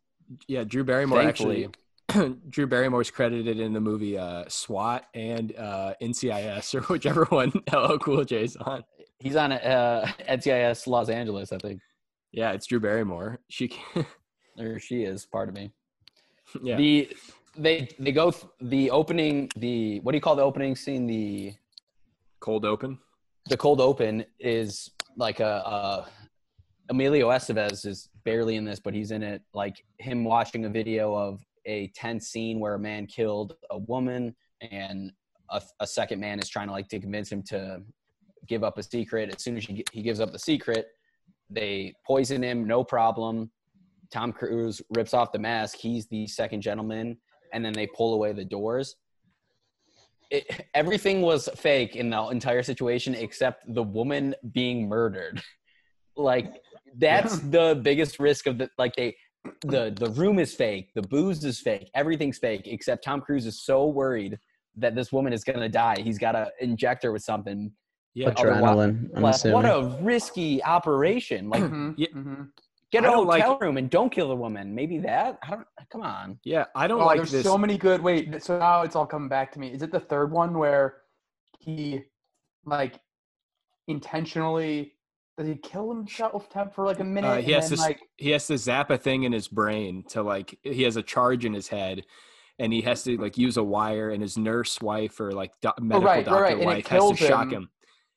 yeah drew barrymore Thankfully. actually drew barrymore's credited in the movie uh swat and uh ncis or whichever one LL Cool J's on He's on uh, NCIS Los Angeles, I think. Yeah, it's Drew Barrymore. She, can, Or she is part of me. yeah, The they they go th- the opening the what do you call the opening scene? The cold open. the cold open is like a, a Emilio Estevez is barely in this but he's in it. Like him watching a video of a tense scene where a man killed a woman and a, a second man is trying to like to convince him to give up a secret. As soon as he, he gives up the secret they poison him no problem. Tom Cruise rips off the mask. He's the second gentleman and then they pull away the doors it, everything was fake in the entire situation except the woman being murdered. Like that's the biggest risk of the like they the the room is fake, the booze is fake, everything's fake except Tom Cruise is so worried that this woman is gonna die. He's got to inject her with something. Yeah, Otherwise- Adrenaline. I'm Like, what a risky operation! Like Mhm, Yeah. mhm. Get I a don't like- hotel room and don't kill the woman. Maybe that. I don't. Come on. yeah. I don't Oh, like there's this. so many good. Wait, so now it's all coming back to me. Is it the third one where he, like, intentionally does he kill himself for like a minute? uh, and he has then, to like, he has to zap a thing in his brain to like he has a charge in his head, and he has to like use a wire, and his nurse wife or like do- medical right, right, doctor right, and it wife has to kills shock him. him.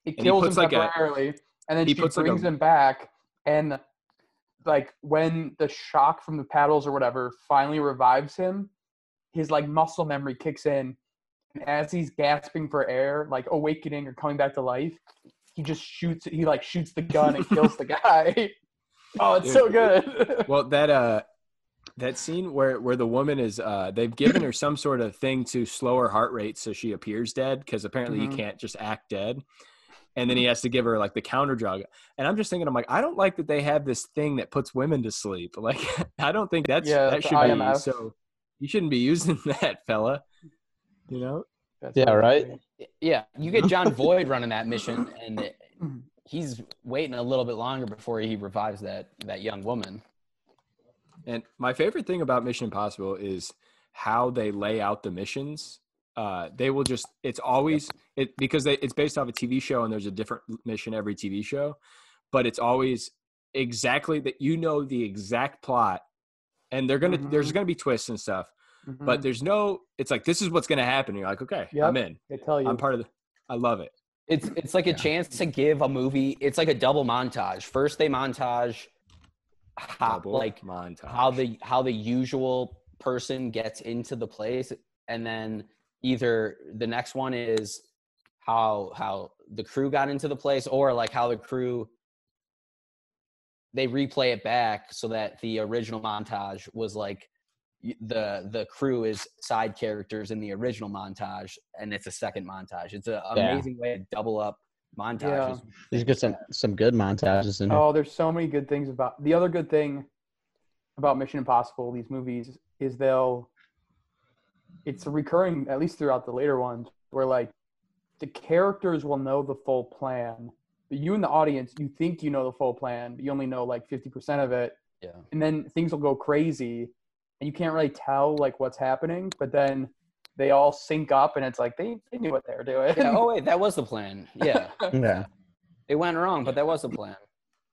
it he kills him puts, like, a- temporarily, and then he she puts, like, brings a- him back, and like when the shock from the paddles or whatever finally revives him, his like muscle memory kicks in, and as he's gasping for air, like awakening or coming back to life, he just shoots. He like shoots the gun and kills the guy. Oh, it's so good. Well, that uh, that scene where where the woman is uh, they've given her some sort of thing to slow her heart rate so she appears dead because apparently Mhm. you can't just act dead. And then he has to give her like the counter drug. And I'm just thinking, I'm like, I don't like that they have this thing that puts women to sleep. Like, I don't think that's Yeah, that the should IMF. be so. You shouldn't be using that, fella. You know, That's Yeah, right? Yeah, you get Jon Voight running that mission, and he's waiting a little bit longer before he revives that that young woman. And my favorite thing about Mission Impossible is how they lay out the missions. Uh, they will just it's always it because they, it's based off a TV show and there's a different mission every TV show, but it's always exactly that you know the exact plot, and they're gonna there's Mhm. gonna be twists and stuff, Mhm. but there's no it's like this is what's gonna happen. You're like okay, Yep. I'm in. they tell you. I'm part of the. I love it. It's it's like a chance to give a movie. It's like a double montage. First, they montage how like montage. how the how the usual person gets into the place, and then either the next one is how how the crew got into the place, or like how the crew they replay it back so that the original montage was like the the crew is side characters in the original montage and it's a second montage it's an Yeah. amazing way to double up montages There's got some some good montages in here. Oh, there's so many good things about the other good thing about Mission Impossible, these movies, is they'll it's recurring at least throughout the later ones where like the characters will know the full plan. But you in the audience, you think you know the full plan, but you only know like fifty percent of it. yeah And then things will go crazy and you can't really tell like what's happening, but then they all sync up and it's like they, they knew what they were doing. yeah oh wait that was the plan yeah Yeah. it went wrong but that was the plan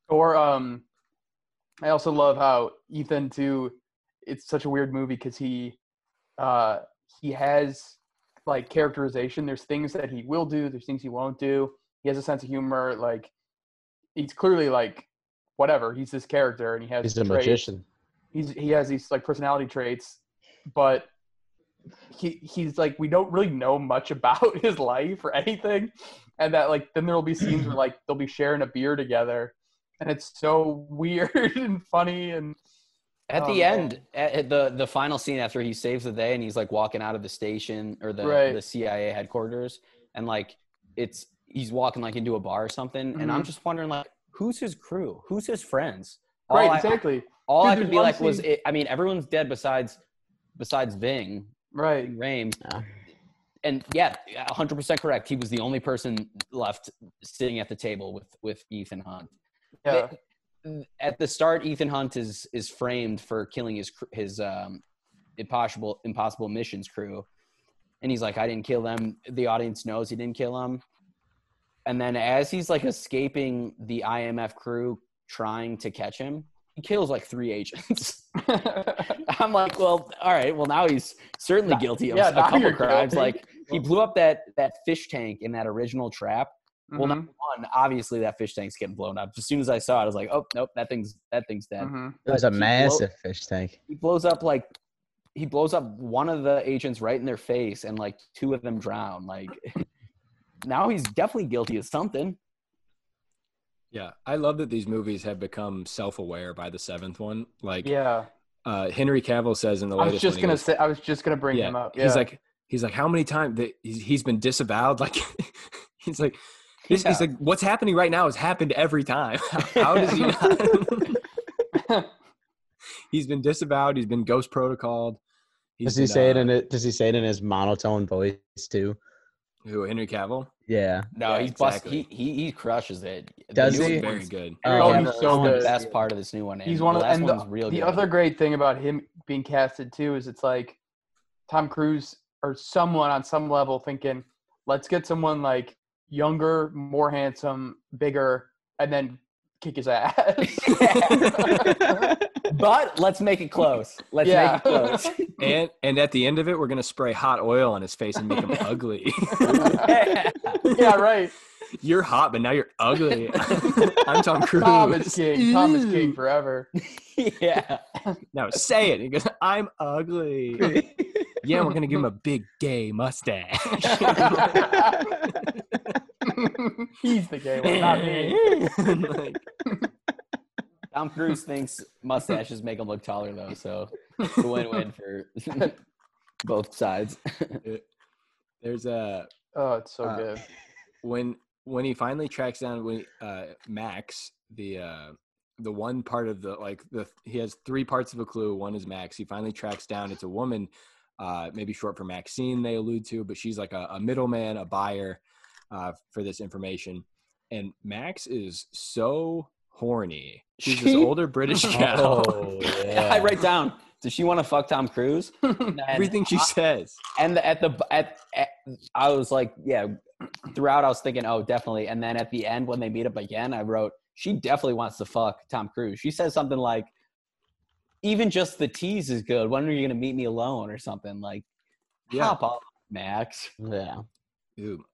Or um, I also love how Ethan too. It's such a weird movie because he, uh, he has like characterization. There's things that he will do. There's things he won't do. He has a sense of humor. Like he's clearly like whatever. He's this character and he has He's a traits. magician. He's he has these like personality traits, but he he's like we don't really know much about his life or anything and that like then there'll be scenes where like they'll be sharing a beer together and it's so weird and funny and at the man. end at, at the the final scene after he saves the day and he's like walking out of the station or the Right. the cia headquarters and like it's he's walking like into a bar or something and i'm Mhm. just wondering like who's his crew who's his friends All right I- exactly All Dude, I there's could be one like was, it, I mean, everyone's dead besides besides Ving, right Ving Yeah. and yeah, 100 percent correct. He was the only person left sitting at the table with with Ethan Hunt. yeah They- At the start, Ethan Hunt is is framed for killing his his um, impossible impossible missions crew, and he's like, I didn't kill them. The audience knows he didn't kill them. And then as he's like escaping the IMF crew trying to catch him, he kills like three agents. I'm like, well, all right. Well, now he's certainly guilty of yeah, a couple crimes. guilty. Like he blew up that that fish tank in that original trap. Well, Mhm, number one, obviously that fish tank's getting blown up. As soon as I saw it, I was like, oh nope, that thing's that thing's dead. mhm. It was a He blow- massive fish tank. He blows up like he blows up one of the agents right in their face, and like two of them drown. Like now he's definitely guilty of something. Yeah, I love that these movies have become self-aware by the seventh one. Like, yeah uh, Henry Cavill says in the latest. i was just one, gonna goes, say i was just gonna bring yeah, him up yeah. he's like, he's like, how many times that he's, he's been disavowed? Like, he's like, this, he's Yeah. like, what's happening right now has happened every time. How does he not? he's been disavowed. He's been ghost protocoled. He's Does he been, say it uh, in it? Does he say it in his monotone voice too? who Henry Cavill? Yeah. No, Yeah, he's bust. He, he he crushes it. The Does new he? Very good. Oh, Henry he's so good. The best part of this new one. He's and one the of last and the, one's real the good. other great thing about him being casted too is it's like Tom Cruise or someone on some level thinking, let's get someone like younger, more handsome, bigger, and then kick his ass. but let's make it close. Let's Yeah. make it close. And and at the end of it, we're gonna spray hot oil on his face and make him ugly. yeah, right. You're hot, but now you're ugly. I'm Tom Cruise. Tom is king. Tom is king forever. yeah. Now say it. He goes, I'm ugly. Yeah, we're gonna give him a big gay mustache. He's the gay one, not me. Like, Tom Cruise thinks mustaches make him look taller though, so it's a win-win for both sides. there's a Oh, it's so Uh, good. when when he finally tracks down when uh Max the uh the one part of the like the he has three parts of a clue one is Max he finally tracks down it's a woman uh maybe short for Maxine they allude to but she's like a, a middleman a buyer uh for this information and Max is so horny she's this older British gal oh yeah. I write down. Does she want to fuck Tom Cruise? Everything she I- says and the, at the at, at I was like, yeah. Throughout, I was thinking, oh, definitely. And then at the end, when they meet up again, I wrote, she definitely wants to fuck Tom Cruise. She says something like, even just the tease is good. When are you gonna meet me alone or something? Like, Yeah. hop on, Max. yeah. Ew.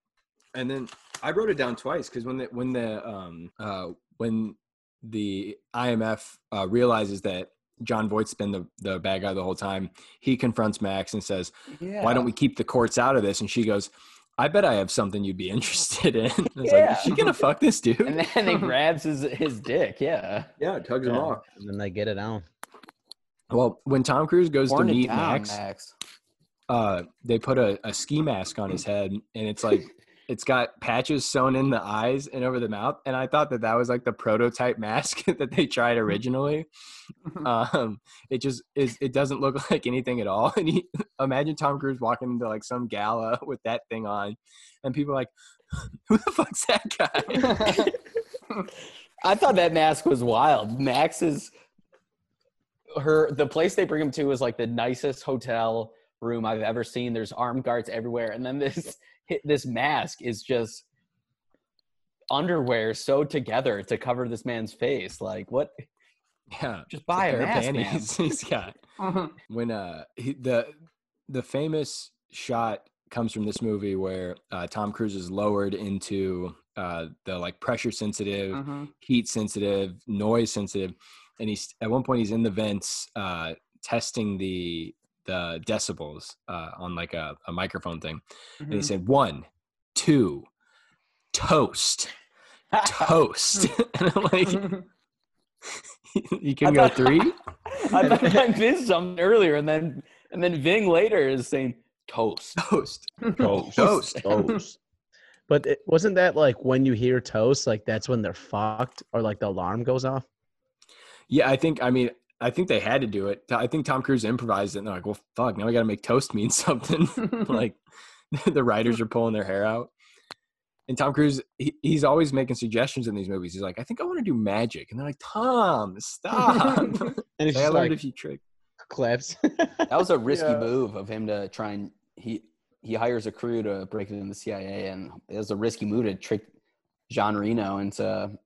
And then I wrote it down twice because when the when the um uh when the IMF uh, realizes that Jon Voight's been the the bad guy the whole time, he confronts Max and says, Yeah. "Why don't we keep the courts out of this?" And she goes, "I bet I have something you'd be interested in." I was Yeah. like, "Is she gonna fuck this dude?" And then he grabs his his dick. Yeah. yeah, tugs him off. And then they get it on. Well, when Tom Cruise goes Torn to meet down, Max, Max. uh, they put a, a ski mask on his head, and it's like it's got patches sewn in the eyes and over the mouth. And I thought that that was like the prototype mask that they tried originally. Um, it just is. It doesn't look like anything at all. And he, imagine Tom Cruise walking into like some gala with that thing on, and people are like, "Who the fuck's that guy?" I thought that mask was wild. Max is her the place they bring him to is like the nicest hotel room I've ever seen. There's armed guards everywhere, and then this this mask is just underwear sewed together to cover this man's face. Like what? yeah, Just buy a, pair of mask, man. panties he's got. when uh he, the the famous shot comes from this movie where uh, Tom Cruise is lowered into uh, the like pressure sensitive, Mhm. heat sensitive, noise sensitive, and he's at one point he's in the vents uh, testing the the decibels uh, on like a, a microphone thing, and he Mhm. said one, two, toast, toast, and I'm like, you can go three. I thought I missed something earlier, and then and then Ving later is saying toast. Toast. Toast. Toast. Toast. But it, wasn't that like when you hear toast, like that's when they're fucked, or like the alarm goes off? Yeah, I think. I mean, I think they had to do it. I think Tom Cruise improvised it. And they're like, "Well, fuck, now we got to make toast mean something." like the writers are pulling their hair out. And Tom Cruise, he, he's always making suggestions in these movies. He's like, "I think I want to do magic," and they're like, "Tom, stop!" And it's I learned like a few tricks. claps. That was a risky Yeah. move of him to try and he he hires a crew to break it in the CIA, and it was a risky move to trick Jean Reno into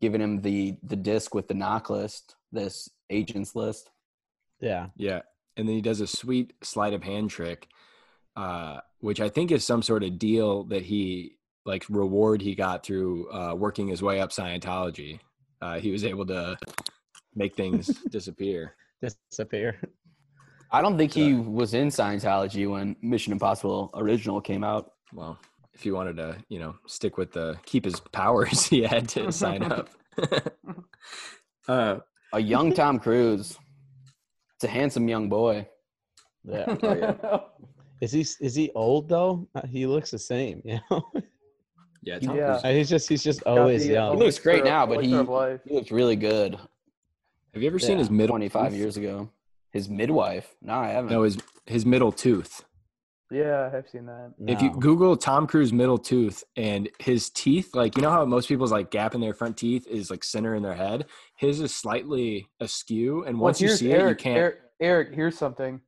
giving him the the disc with the knock list, this agents list. yeah. Yeah, and then he does a sweet sleight of hand trick, uh, which I think is some sort of deal that he like reward he got through uh, working his way up Scientology. Uh, he was able to make things disappear. Disappear. I don't think he was in Scientology when Mission Impossible original came out. Well, if he wanted to, you know, stick with the keep his powers, he had to sign up. uh, A young Tom Cruise. It's a handsome young boy. Yeah. Is he is he old though? Uh, He looks the same. You know. yeah, Tom Yeah. Cruise. Uh, he's just he's just Got always the, young. He looks great now, but he- elixir. He looked really good Have you ever seen his middle? 25 years ago. His midwife. No, I haven't. No, his his middle tooth. Yeah, I've seen that. If you Google Tom Cruise middle tooth and his teeth, like you know how most people's like gap in their front teeth is like center in their head, his is slightly askew, and Well, once you here's see it, you can't. Eric, Eric, here's something.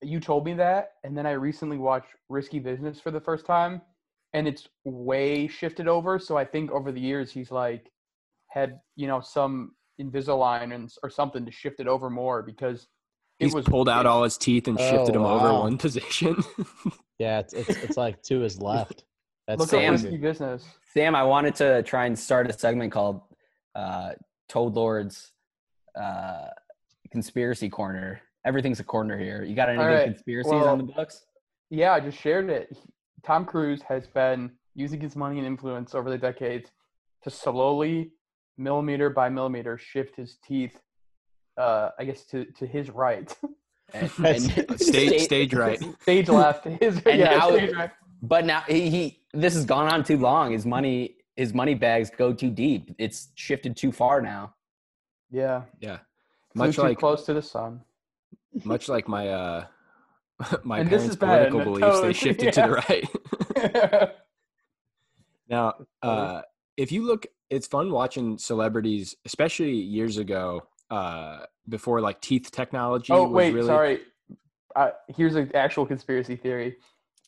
You told me that, and then I recently watched Risky Business for the first time, and it's way shifted over. So I think over the years he's like had you know some Invisalign and or something to shift it over more because it He's was pulled out all his teeth and shifted Oh, them over wow. one position. Yeah, it's, it's it's like to his left. That's Look Sam. up business. Sam, I wanted to try and start a segment called uh, Toad Lord's uh, Conspiracy Corner. Everything's a corner here. You got any All good right. conspiracies Well- on the books? Yeah, I just shared it. Tom Cruise has been using his money and influence over the decades to slowly, millimeter by millimeter, shift his teeth. Uh, I guess to to his right, And, and- Stage stage right. stage left. His And yeah, now- stage right. But now he, he this has gone on too long. His money his money bags go too deep. It's shifted too far now. Yeah, Yeah. Much too like close to the sun. much like my uh my And this parents' is political the beliefs, they toad, shifted to the right. Now, uh, if you look, it's fun watching celebrities, especially years ago, uh, before like teeth technology. oh was wait, really, sorry. Uh, here's an actual conspiracy theory.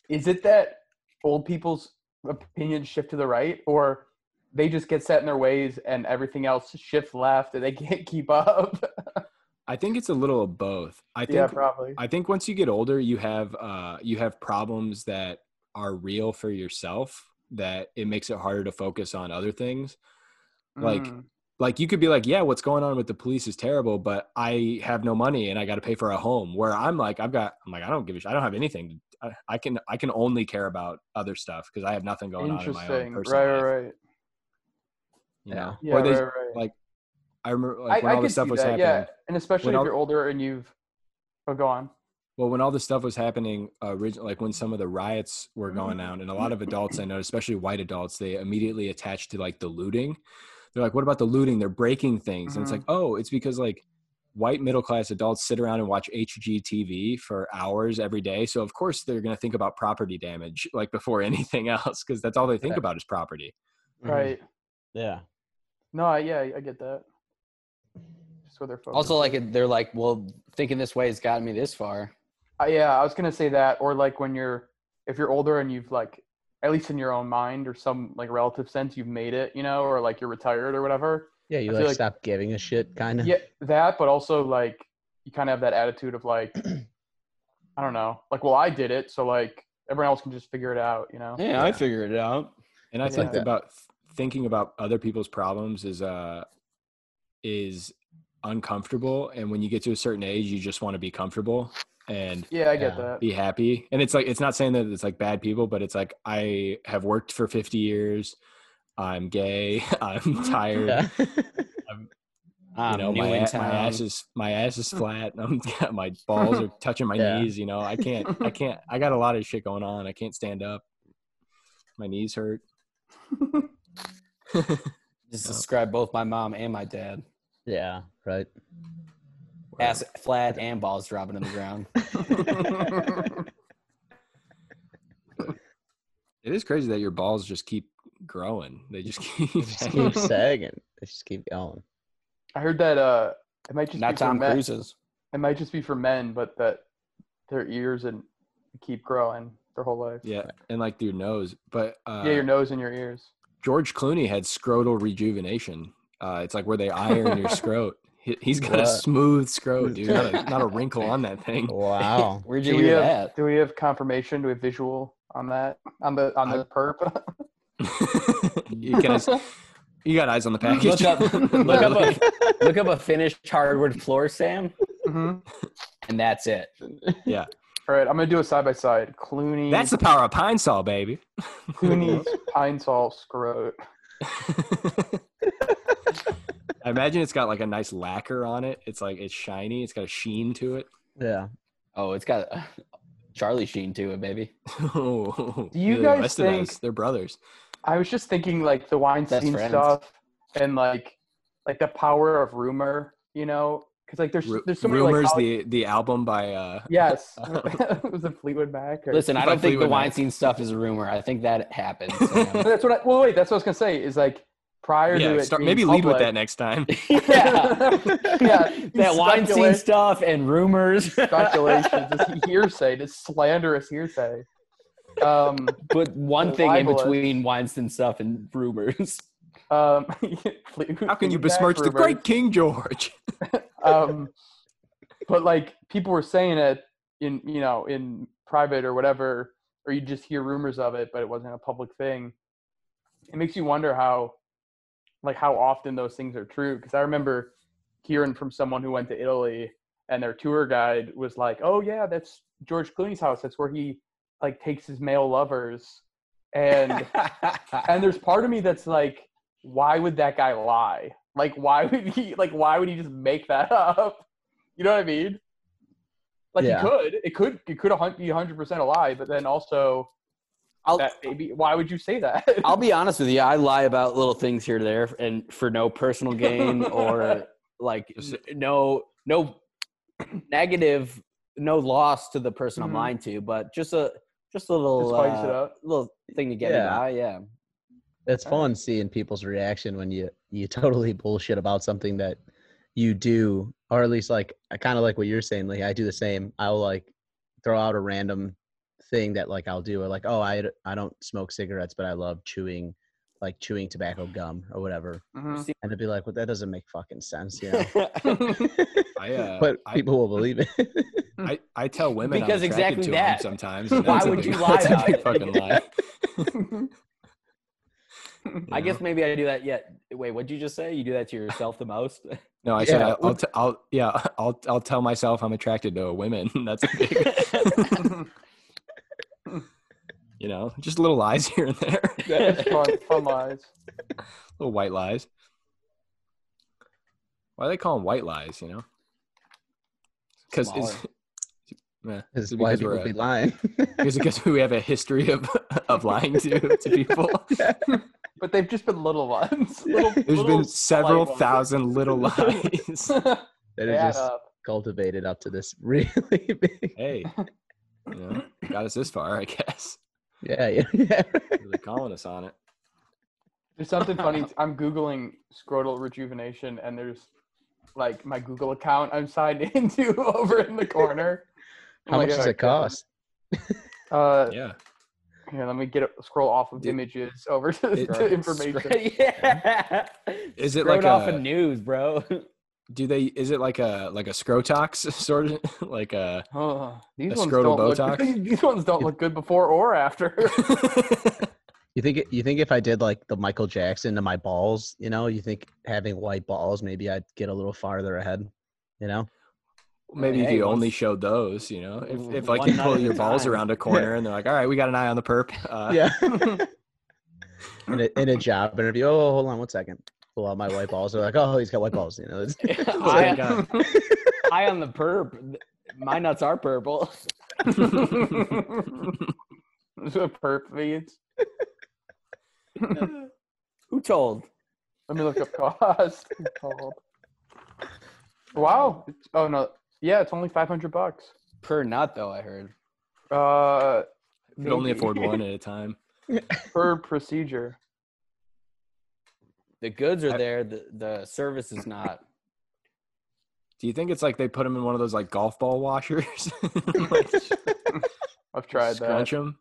Is it that old people's opinions shift to the right, or they just get set in their ways and everything else shifts left and they can't keep up? I think it's a little of both. I think yeah, probably. I think once you get older, you have uh, you have problems that are real for yourself. That it makes it harder to focus on other things. like, Mm. Like you could be like, yeah, what's going on with the police is terrible, but I have no money and I got to pay for a home. Where I'm like, I've got, I'm like, I don't give a shit. I don't have anything. I, I can I can only care about other stuff because I have nothing going on in my own Interesting. personal Right, life. right, right. You Yeah. know, Yeah, or they right, right. like. I remember like I, when I all this stuff was that, happening. yeah, and especially if all- you're older and you've. Oh, go on. Well, when all this stuff was happening, uh, orig- like when some of the riots were going down, and a lot of adults I know, especially white adults, they immediately attached to like the looting. They're like, "What about the looting? They're breaking things," and it's like, "Oh, it's because like white middle class adults sit around and watch HGTV for hours every day, so of course they're going to think about property damage like before anything else, because that's all they think Yeah. about is property." Mm-hmm. Right. Yeah. No, I, yeah, I get that. Just where they're focused. Also, like they're like, well, thinking this way has gotten me this far. Uh, yeah, I was gonna say that, or like when you're, if you're older and you've like, at least in your own mind or some like relative sense, you've made it, you know, or like you're retired or whatever. Yeah, you like, like- stop giving a shit, kind of. Yeah, that, but also like you kind of have that attitude of like, I don't know, like, well, I did it, so like everyone else can just figure it out, you know? Yeah, I figured it out. And I It's think like about thinking about other people's problems is uh is uncomfortable and when you get to a certain age you just want to be comfortable and Yeah, I get Yeah. that. be happy. And it's like it's not saying that it's like bad people, but it's like I have worked for 50 years. I'm gay. I'm tired. Yeah. You I'm know, new my, in my ass is my ass is flat. I'm my balls are touching my Yeah. knees. You know, I can't. I can't. I got a lot of shit going on. I can't stand up. My knees hurt. Just describe both my mom and my dad. yeah. Right. Ass flat and balls dropping in the ground. It is crazy that your balls just keep growing. They just keep. Just keep sagging. They just keep going. I heard that uh, it might just Not be for Tom men. Cruise's. It might just be for men, but that their ears and keep growing their whole life. yeah, and like your nose, but uh, yeah, your nose and your ears. George Clooney had scrotal rejuvenation. Uh, it's like where they iron your scrot. He, he's got a smooth scrot, dude. Not a, not a wrinkle on that thing. Wow. Where'd Do you we hear have that? do we have confirmation? Do we have visual on that on the on the perp? you, guys, you got eyes on the package. Look up, look up a look up a finished hardwood floor, Sam, hmm and that's it. yeah, All right, I'm gonna do a side by side. Clooney. that's the power of pine sol, baby. Clooney's pine sol scrot. I imagine it's got like a nice lacquer on it. It's like it's shiny. It's got a sheen to it. Yeah. Oh, it's got uh, Charlie Sheen to it, baby. Do you guys think They're brothers. I was just thinking like the Weinstein friends. stuff and like like the power of rumor, you know, because like there's Ru- there's so many Rumors, Holly- the the album by uh yes was it Fleetwood Mac? Or, Listen, I don't think the Fleetwood Mac. Stuff is a rumor. I think that happened. Sam. that's what I well wait that's what I was gonna say is like prior to yeah. it Start, being maybe lead with that next time. yeah, yeah that Weinstein speculate- stuff and rumors. speculation just hearsay just slanderous hearsay um Put one thing in Libelous. between Weinstein stuff and rumors. um How can you Fleetwood Mac besmirch the great King George? um, but like people were saying it in you know in private or whatever or you just hear rumors of it, but it wasn't a public thing. It makes you wonder how, like, how often those things are true. Because I remember hearing from someone who went to Italy, and their tour guide was like, "Oh yeah, that's George Clooney's house. That's where he like takes his male lovers." And and there's part of me that's like, why would that guy lie? Like, why would he? Like, why would he just make that up? You know what I mean? Like, Yeah. he could. It could. It could be 100 percent a lie, but then also, I'll, that maybe. Why would you say that? I'll be honest with you. I lie about little things here or there, and for no personal gain or like n- no no negative, no loss to the person I'm Mhm. lying to, but just a just a little spice it uh, up. little thing to get Yeah. me by. Yeah. It's fun seeing people's reaction when you you totally bullshit about something that you do, or at least like I kind of like what you're saying. Like I do the same. I'll like throw out a random thing that like I'll do, or like oh I I don't smoke cigarettes, but I love chewing like chewing tobacco gum or whatever, Mhm. and to be like, well that doesn't make fucking sense, you know. I, uh, but I, people will believe it. I, I tell women I'm Because exactly to 'em that. sometimes. Why that's would big- you lie that's a about big it? fucking lie. I you guess maybe I do that. Yet, wait, what'd you just say? You do that to yourself the most? No, I said Yeah, I'll, I'll, t- I'll yeah I'll I'll tell myself I'm attracted to women. That's a big you know just little lies here and there, That's fun, fun lies. little white lies. Why do they call them white lies? You know, because Smaller. yeah, Is is it why people we're be lying. is because we have a history of of lying to to people? But they've just been little ones. Yeah. Little, There's little been several ones. thousand little lies. that They are just up. cultivated up to this really big. hey, you know, got us this far, I guess. Yeah, yeah, yeah. Really calling us on it. There's something funny. I'm googling scrotal rejuvenation, and there's like my Google account I'm signed into over in the corner. I'm How like, much does "Oh, it cost? Uh, Yeah. here, let me get it, scroll off of Did- images over to, it- to information. yeah. Is it Throw like off a- of news, bro? Do they? Is it like a like a scrotox sort of like a? Oh, these A ones scrotal don't look. Botox? These ones don't look good before or after. You think you think if I did like the Michael Jackson to my balls, you know, you think having white balls maybe I'd get a little farther ahead, you know? Maybe if you only once- showed those, you know, if, w- if like one you pull your balls time. around a corner and they're like, all right, we got an eye on the perp. Uh, yeah. in, a, in a job interview, oh, hold on one second. Pull out my white balls. They're like, oh, he's got white balls. You know, it's, my I, God. I on the perp. My nuts are purple. So perp feeds. Who told? Let me look up cost. Called. Wow. It's- Oh no. Yeah, it's only five hundred bucks. Per nut, though, I heard. Uh, You could only afford one at a time. per procedure. The goods are I- there. The, the service is not. Do you think it's like they put them in one of those like golf ball washers? like, I've tried scrunch that. them.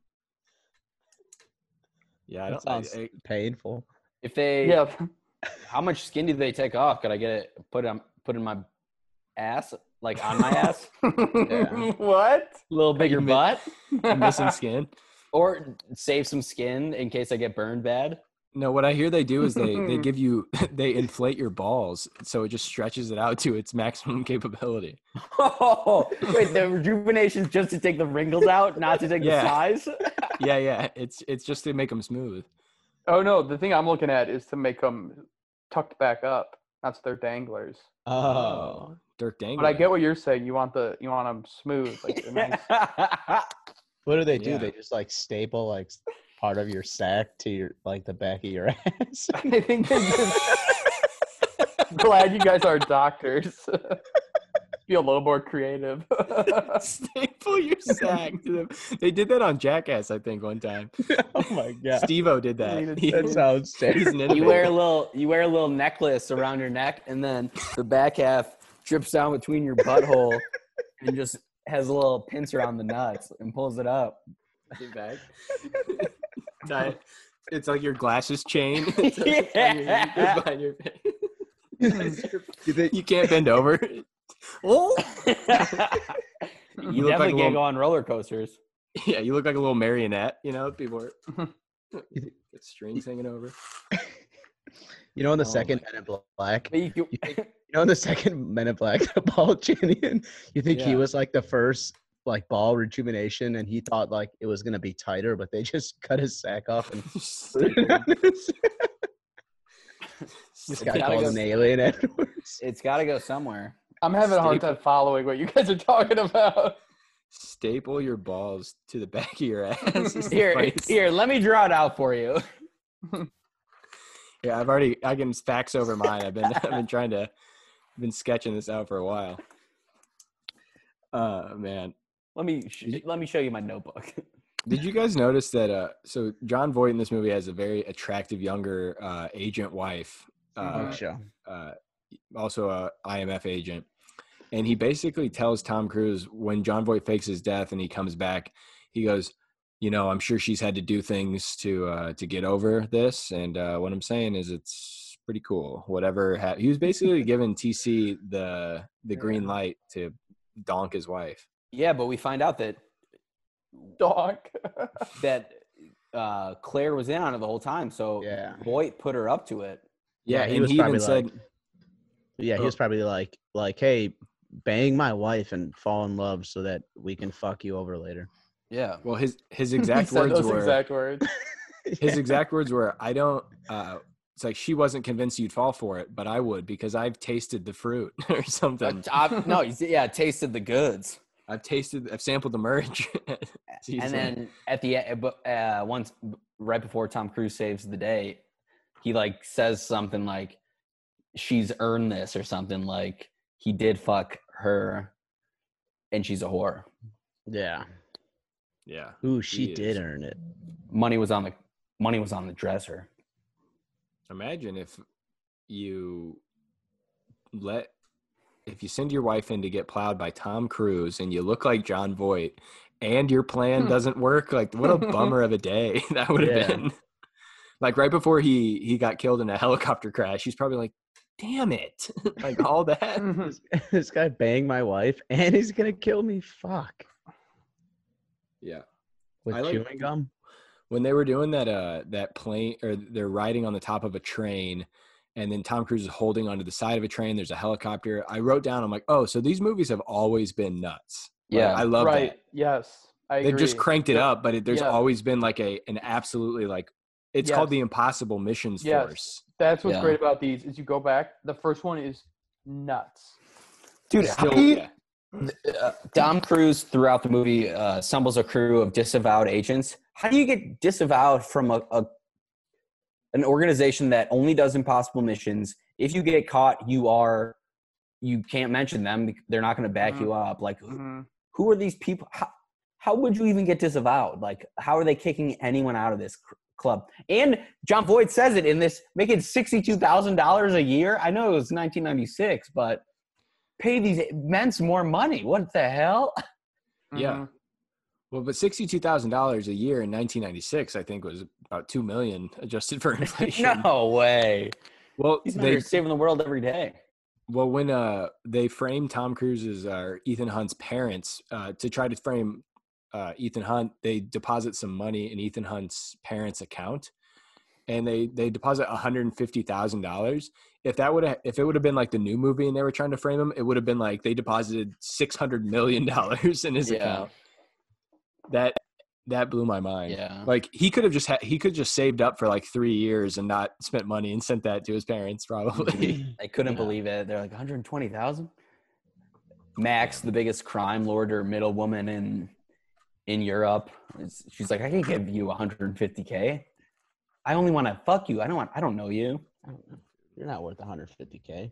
Yeah, I that don't. I, sounds I, painful. If they, Yeah. how much skin do they take off? Could I get it put on put in my ass, like on my ass, what? a little bigger butt, I'm missing skin. or save some skin in case I get burned bad? No, what I hear they do is they they mm-hmm. give you they inflate your balls so it just stretches it out to its maximum capability. Oh, wait, the rejuvenation's just to take the wrinkles out, not to take Yeah. the size. Yeah, yeah, it's it's just to make them smooth. Oh no, the thing I'm looking at is to make them tucked back up. That's their danglers. Oh. oh. Dirk Dangler. But I get what you're saying. You want the you want them smooth, like nice. What do they do? Yeah. They just like staple like s- part of your sack to your like the back of your ass. I think they just. Glad you guys are doctors. Be a little more creative. staple your sack to them. They did that on Jackass, I think, one time. oh my god. Steve-O did that. He- That sounds he's terrible. an you wear a little you wear a little necklace around your neck and then the back half drips down between your butthole and just has a little pincer on the nuts and pulls it up. Tie- It's like your glasses chain. It's on your- behind your. You think- you can't bend over. Oh, you You look like definitely can't little- go on roller coasters. Yeah, you look like a little marionette. You know, people are get strings hanging over. You know, in the Oh second Men in Black, you- You think- you know, in the second Men in Black, Paul Chanian, you think he was like the first like ball rejuvenation, and he thought like it was gonna be tighter, but they just cut his sack off and this guy called go, an alien afterwards. it's got to go somewhere. I'm having a hard time following what you guys are talking about. Staple your balls to the back of your ass. Here, here, let me draw it out for you. Yeah, I've already I can fax over mine. I've been I've been trying to been sketching this out for a while. Uh man. Let me sh- let me show you my notebook. Did you guys notice that uh so Jon Voight in this movie has a very attractive younger uh agent wife. Uh, uh also a IMF agent. And he basically tells Tom Cruise when Jon Voight fakes his death and he comes back, he goes, you know, I'm sure she's had to do things to uh to get over this and uh what I'm saying is it's pretty cool. Whatever ha- he was basically giving TC the the green light to donk his wife. Yeah, but we find out that Dog. that uh, Claire was in on it the whole time. So Yeah. Voight put her up to it. Yeah, he and was he even probably said like- Yeah, he Oh. was probably like, like, hey, bang my wife and fall in love so that we can fuck you over later. Yeah. well his his exact words those were exact words. his exact words were i don't uh it's like she wasn't convinced you'd fall for it but i would because i've tasted the fruit or something Uh, no, yeah, tasted the goods. I've tasted i've sampled the merge and then at the end, but uh, once right before Tom Cruise saves the day, he like says something like, "She's earned this" or something like he did fuck her, and she's a whore. Yeah. yeah Ooh, she He did is. earn it. Money was on the money was on the dresser. imagine if you let if you send your wife in to get plowed by tom cruise and you look like jon voight and your plan doesn't work like what a bummer of a day that would have Yeah. been like right before he he got killed in a helicopter crash he's probably like damn it like all that this guy banged my wife and he's gonna kill me. Fuck. yeah With I like- chewing gum. when they were doing that uh that plane or they're riding on the top of a train and then Tom Cruise is holding onto the side of a train there's a helicopter I wrote down I'm like oh so these movies have always been nuts Like, Yeah. I love right. that Yes. I they've just cranked it Yeah. up but it, there's Yeah. always been like a an absolutely like it's called the impossible missions Yes. force That's what's Yeah. great about these is you go back. The first one is nuts. Dude, Still- how do you, yeah. uh, Tom Cruise throughout the movie uh, assembles a crew of disavowed agents. How do you get disavowed from a, a an organization that only does impossible missions? If you get caught, you are you can't mention them. They're not going to back Mhm. you up. Like, who, Mhm. who are these people? How, how would you even get disavowed? Like, how are they kicking anyone out of this cr- club? And John Voight says it in this, making sixty-two thousand dollars a year. I know it was nineteen ninety-six, but pay these men some more money. What the hell? Yeah. Well but $62,000 a year in 1996 I think was about 2 million adjusted for inflation no way. well He's they they, saving the world every day. Well, when uh they framed Tom Cruise's uh, Ethan Hunt's parents uh, to try to frame uh, Ethan Hunt, they deposit some money in Ethan Hunt's parents' account, and they they deposit one hundred and fifty thousand dollars. If that would have if it would have been like the new movie and they were trying to frame him, it would have been like they deposited six hundred million dollars in his Yeah. account. That that blew my mind. Yeah. Like he could have just had he could just saved up for like three years and not spent money and sent that to his parents probably. I couldn't Yeah. believe it. They're like 120,000. Max, the biggest crime lord or middle woman in in Europe, she's like, I can give you 150k. I only want to fuck you. I don't want. I don't know you. I don't know. You're not worth 150k.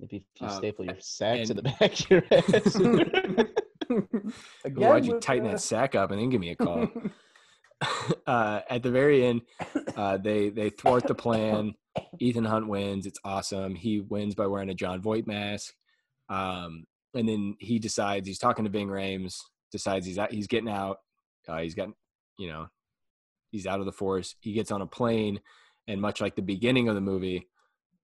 Maybe if you Uh, staple your sack to the back of your head. Again, Why'd you tighten that sack up and then give me a call? uh, at the very end, uh, they they thwart the plan. Ethan Hunt wins. It's awesome. He wins by wearing a Jon Voight mask. Um, and then he decides he's talking to Ving Rhames. Decides he's out, he's getting out. Uh, he's got you know he's out of the force. He gets on a plane, and much like the beginning of the movie,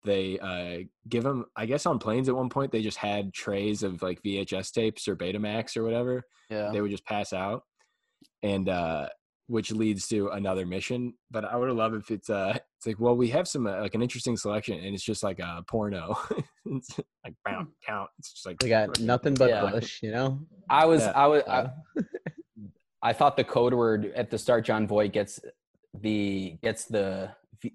they uh, give them. I guess on planes at one point they just had trays of like VHS tapes or Betamax or whatever. Yeah. They would just pass out, and uh, which leads to another mission. But I would love if it's uh, it's like, well, we have some uh, like an interesting selection, and it's just like a porno. it's like count, count. It's just like They got nothing but Yeah. Bush, you know. I was Yeah. I was I, I thought the code word at the start Jon Voight gets the gets the v-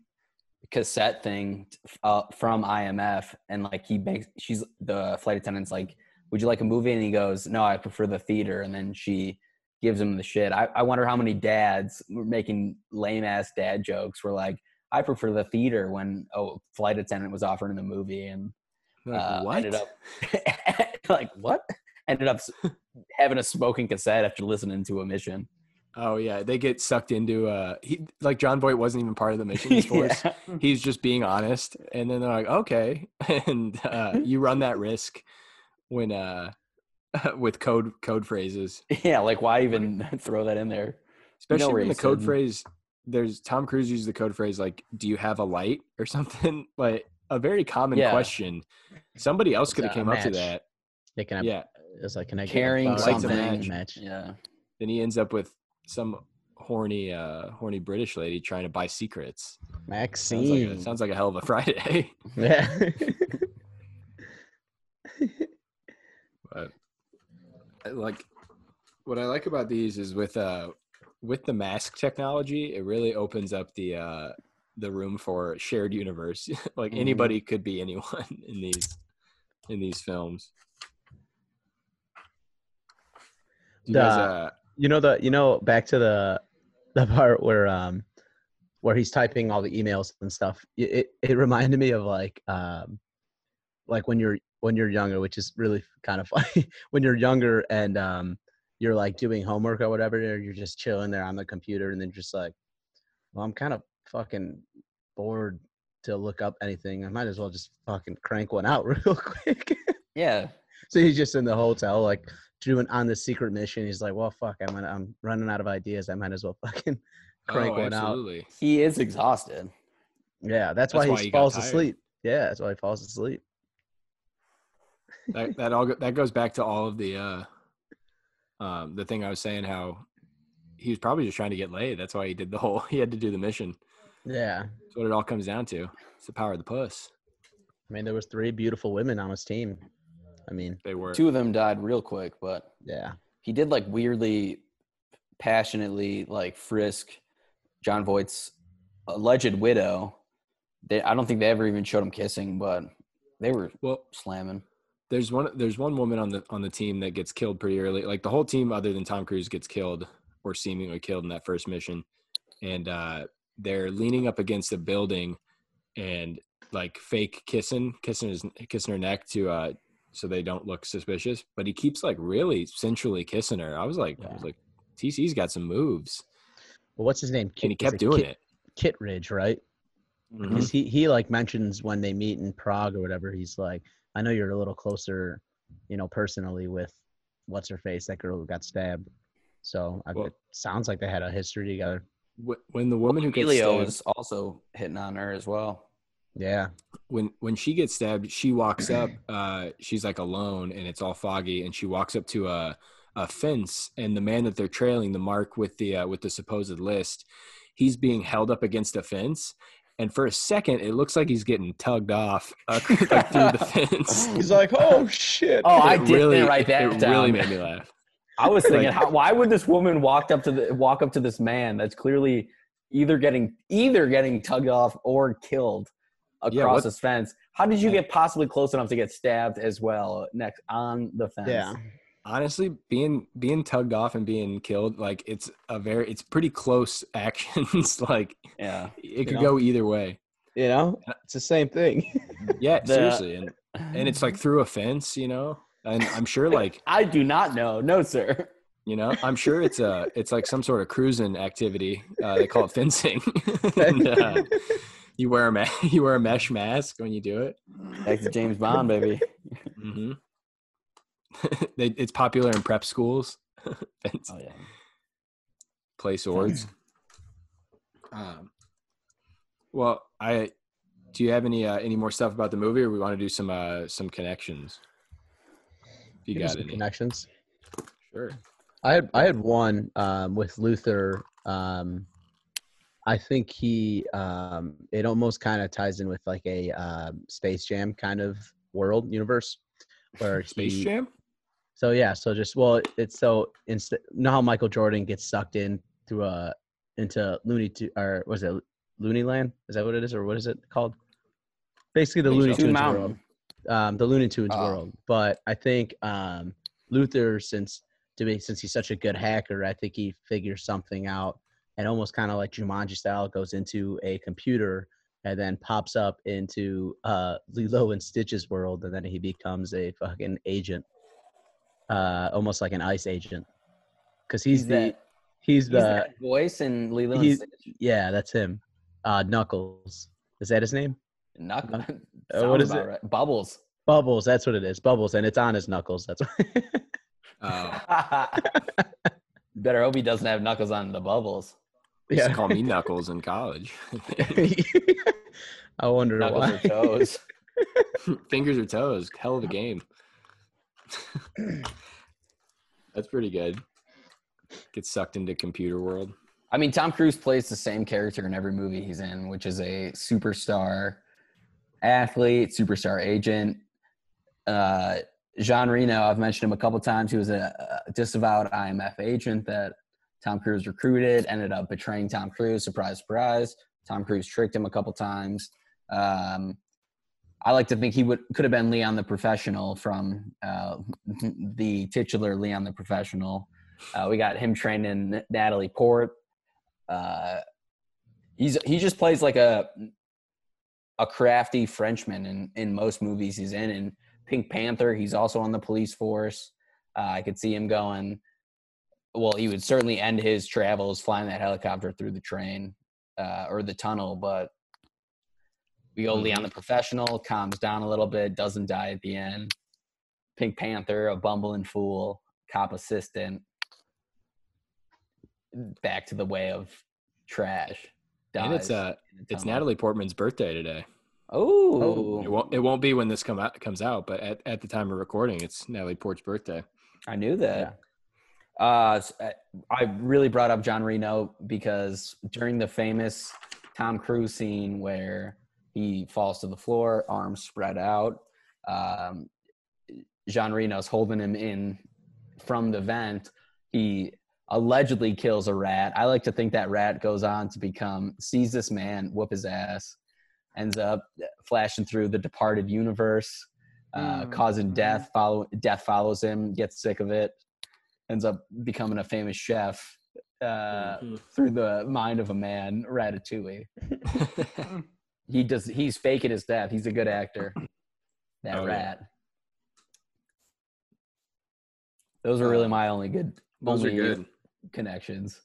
cassette thing uh, from IMF and like he makes she's the flight attendant's like would you like a movie? And he goes no I prefer the theater. And then she gives him the shit. I, I wonder how many dads were making lame ass dad jokes were like I prefer the theater when a flight attendant was offering the movie and uh, what? ended up like what? Ended up having a smoking cassette after listening to a mission Oh yeah, they get sucked into uh he like Jon Voight wasn't even part of the mission force. Yeah. He's just being honest. And then they're like, okay. And uh you run that risk when uh with code code phrases. yeah like why even throw that in there Especially where when he the code phrase there's Tom Cruise uses the code phrase like, do you have a light or something? like a very common Yeah. question. Somebody else could have a came up to that. They can have, Yeah. it's like can I get a carrying phone? Lights a something match. match. yeah Then he ends up with some horny uh horny British lady trying to buy secrets. Sounds like Maxine. a, sounds like a hell of a Friday. yeah. but like what I like about these is with uh with the mask technology, it really opens up the uh the room for shared universe. like Mhm. anybody could be anyone in these in these films. You guys, uh, you know the you know back to the the part where um where he's typing all the emails and stuff it it, it reminded me of like um like when you're when you're younger which is really kind of funny when you're younger and um you're like doing homework or whatever or you're just chilling there on the computer and then just like well i'm kind of fucking bored to look up anything. I might as well just fucking crank one out real quick. Yeah. So he's just in the hotel, like doing on the secret mission. He's like, "Well, fuck, I'm I'm running out of ideas. I might as well fucking crank oh, one out." he is exhausted Yeah, that's, That's why, why he he falls asleep. Yeah, that's why he falls asleep. that that all go- that goes back to all of the uh um the thing I was saying how he was probably just trying to get laid. That's why he did the whole he had to do the mission. Yeah, That's what it all comes down to. It's the power of the puss. I mean, there was three beautiful women on his team. I mean, They were two of them died real quick but yeah, he did like weirdly passionately like frisk jon voight's alleged widow they i don't think they ever even showed him kissing but they were well slamming there's one there's one woman on the on the team that gets killed pretty early. Like the whole team other than Tom Cruise gets killed or seemingly killed in that first mission. And uh they're leaning up against a building and like fake kissing, kissing his kissing her neck to uh so they don't look suspicious. But he keeps like really sensually kissing her. I was like I was like TC's got some moves. well, what's his name? And he Kit- is kept doing Kit, it. Kittridge, right? Mm-hmm. Because he he like mentions when they meet in Prague or whatever. He's like, I know you're a little closer, you know, personally with what's her face, that girl who got stabbed. So I, Well- it sounds like they had a history together. When the woman who gets Emilio stabbed, was also hitting on her as well Yeah, when when she gets stabbed, she walks up. Uh, she's like alone, and it's all foggy. And she walks up to a a fence, and the man that they're trailing, the mark with the uh, with the supposed list, he's being held up against a fence. And for a second, it looks like he's getting tugged off uh, like through the fence. he's like, oh shit. oh i It didn't write that It down really made me laugh. I was thinking, Like- how, why would this woman walk up to the walk up to this man that's clearly either getting either getting tugged off or killed across Yeah, fence? How did you get possibly close enough to get stabbed as well next on the fence? Yeah. Honestly, being being tugged off and being killed, like it's a very it's pretty close actions. like yeah. it could know? go either way. You know, it's the same thing. Yeah, The- seriously, and and it's like through a fence, you know. And I'm sure, like I do not know, no sir. you know, I'm sure it's a it's like some sort of cruising activity. Uh, they call it fencing. and, uh, you wear a ma- you wear a mesh mask when you do it. Back to James Bond, baby. hmm it's popular in prep schools. Oh yeah. play swords. Um, well, I do you have any uh, any more stuff about the movie, or we want to do some uh, some connections? If you Give got some any, connections. sure. I had I had one um, with Luther. Um, I think he um, it almost kind of ties in with like a um, Space Jam kind of world universe where Space he, Jam. So yeah, so just well, it's so instead. Know how Michael Jordan gets sucked in through a into Looney to or was it Looney Land? Is that what it is, or what is it called? Basically, the Looney Tunes Mountain. world. Um, the Looney Tunes Oh. world. But I think um, Luther, since to me, since he's such a good hacker, I think he figures something out and almost kind of like Jumanji style goes into a computer and then pops up into uh, Lilo and Stitch's world, and then he becomes a fucking agent, uh, almost like an ICE agent, because he's, He's the that- he's He's the voice in Lilo and Stitch. yeah, that's him. Uh, Knuckles, is that his name? Knuckles. Uh, what is it? right. Bubbles. Bubbles, that's what it is. Bubbles, and it's on his knuckles. That's why. Oh, Better hope he doesn't have knuckles on the bubbles. They used to call me Knuckles in college. I wonder Knuckles why. or toes. Fingers or toes, hell of a game. That's pretty good. Get sucked into computer world. I mean, Tom Cruise plays the same character in every movie he's in, which is a superstar athlete, superstar agent. Uh, Jean Reno, I've mentioned him a couple times. He was a, a disavowed IMF agent that Tom Cruise recruited, ended up betraying Tom Cruise. Surprise, surprise. Tom Cruise tricked him a couple times. Um, I like to think he would could have been Leon the Professional from uh, the titular Leon the Professional. Uh, we got him training Natalie Port. Uh, he's he just plays like a a crafty Frenchman in in most movies he's in. In Pink Panther, he's also on the police force. Uh, I could see him going. Well, he would certainly end his travels flying that helicopter through the train uh, or the tunnel, but we go Leon the professional, calms down a little bit, doesn't die at the end. Pink Panther, a bumbling fool, cop assistant, back to the way of trash. And it's uh a it's. Natalie Portman's birthday today. Oh, It won't it won't be when this come out comes out, but at, at the time of recording, it's Natalie Port's birthday. I knew that. Uh, s- I- really brought up John Reno because during the famous Tom Cruise scene where he falls to the floor, arms spread out, um, Jean Reno's holding him in from the vent. He allegedly kills a rat. I like to think that rat goes on to become sees this man whoop his ass, ends up flashing through the departed universe, uh, Mm, causing mhm. death. Follow death follows him, gets sick of it, ends up becoming a famous chef uh, Mhm. through the mind of a man, Ratatouille. He does. He's faking his death. He's a good actor. That Oh, yeah. rat. Those were really my only good, Those are only good. connections.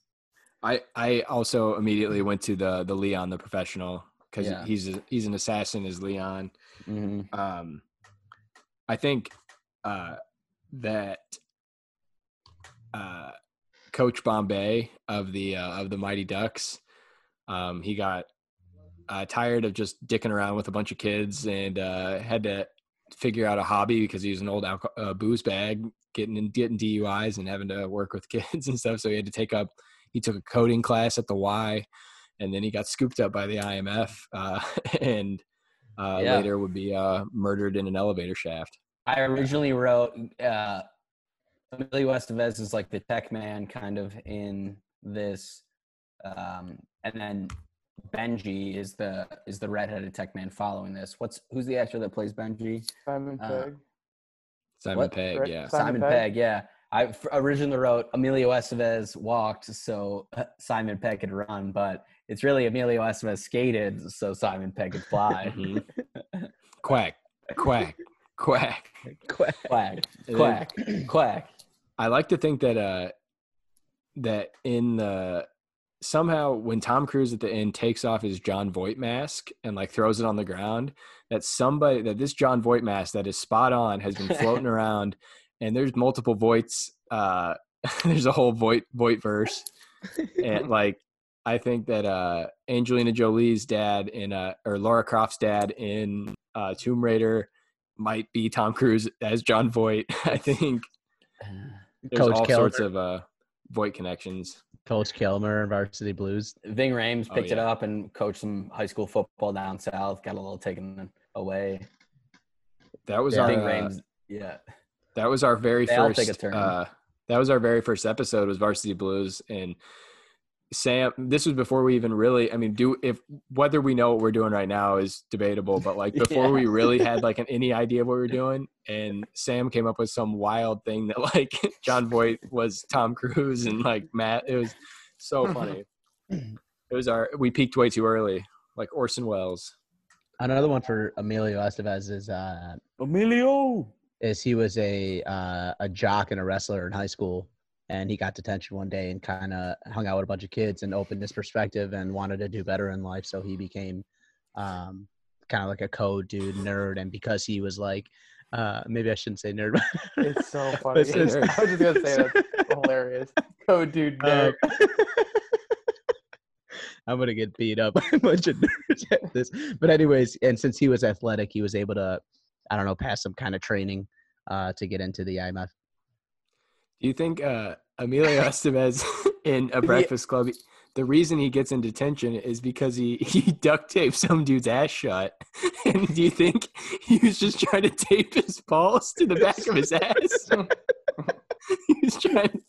I I also immediately went to the the Leon the professional because Yeah. he's a, he's an assassin as Leon. hmm Um, I think uh, that uh, Coach Bombay of the uh, of the Mighty Ducks, um, he got uh, tired of just dicking around with a bunch of kids and uh, had to figure out a hobby because he was an old alco- uh, booze bag, getting in, getting DUIs and having to work with kids and stuff. So he had to take up. He took a coding class at the Y, and then he got scooped up by the IMF, uh, and uh, Yeah. later would be uh, murdered in an elevator shaft. I originally wrote uh, Emilio Estevez is like the tech man, kind of in this, um, and then Benji is the is the redheaded tech man following this. What's who's the actor that plays Benji? Simon Uh, Pegg. Simon What? Pegg, yeah. Simon Simon, Pegg? Pegg. Yeah, I originally wrote Emilio Estevez walked, so uh, Simon Pegg could run, but it's really Emilio Estevez skated, so Simon Pegg could fly. Mhm. Quack, quack, quack. Quack. quack, quack, quack. I like to think that uh that in the somehow when Tom Cruise at the end takes off his Jon Voight mask and like throws it on the ground, that somebody that this Jon Voight mask that is spot on has been floating around and there's multiple Voights uh there's a whole Voight Voight verse and like I think that uh, Angelina Jolie's dad in uh, or Laura Croft's dad in uh, Tomb Raider might be Tom Cruise as John Voight. I think there's Coach all Kilmer. sorts of uh, Voight connections. Coach Kilmer, Varsity Blues. Ving Rhames Oh, picked it up and coached some high school football down south. Got a little taken away. That was Yeah. our Ving uh, Rhames, yeah. that was our very They first take a turn. uh that was our very first episode was varsity blues and sam this was before we even really i mean do if whether we know what we're doing right now is debatable but like before Yeah. we really had like an, any idea of what we were doing and sam came up with some wild thing that like jon voight was tom cruise and like matt it was so funny it was our we peaked way too early like orson welles Another one for Emilio Estevez is uh, Emilio. is he was a uh, a jock and a wrestler in high school, and he got detention one day and kind of hung out with a bunch of kids and opened his perspective and wanted to do better in life. So he became um, kind of like a code dude nerd, and because he was like, uh, maybe I shouldn't say nerd. but- It's so funny. It's just- I was just gonna say that's hilarious. Code dude Um, nerd. I'm gonna get beat up by a bunch of nerds at this. But anyways, and since he was athletic, he was able to, I don't know, pass some kind of training uh, to get into the IMF. Do you think uh, Emilio Estevez in a Breakfast Club, the reason he gets in detention is because he, he duct taped some dude's ass shut? And do you think he was just trying to tape his balls to the back of his ass? he was trying.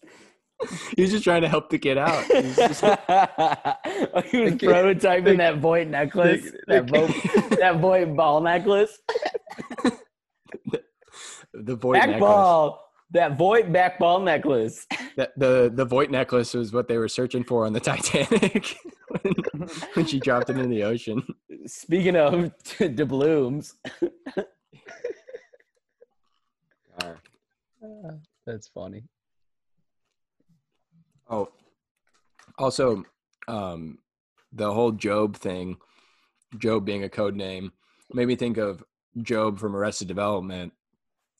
He was just trying to help the kid out. He was just- he was The kid- prototyping the- that Voight necklace, the that, Voight, that Voight ball necklace. the Voight back necklace. ball. That Voight back ball necklace. That, the the Voight necklace was what they were searching for on the Titanic when, when she dropped it in the ocean. Speaking of doubloons, That's funny. Oh, also, um, the whole Job thing, Job being a code name, made me think of Job from Arrested Development.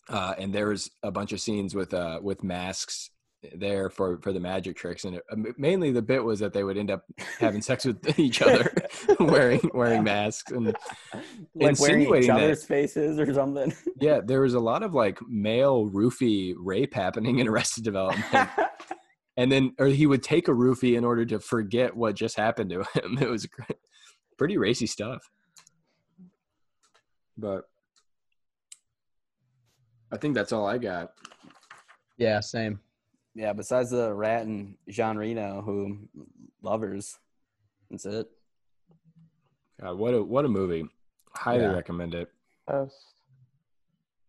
Uh, and there was a bunch of scenes with uh, with masks there for for the magic tricks, and it, uh, mainly the bit was that they would end up having sex with each other wearing wearing masks, and like wearing Insinuating each that- other's faces or something. yeah, there was a lot of like male roofie rape happening in Arrested Development. and then or he would take a roofie in order to forget what just happened to him. It was pretty racy stuff. But I think that's all I got. Yeah, same. yeah, besides the rat and Jean Reno, who lovers. That's it. God, what a what a movie! Highly Yeah. recommend it. Best.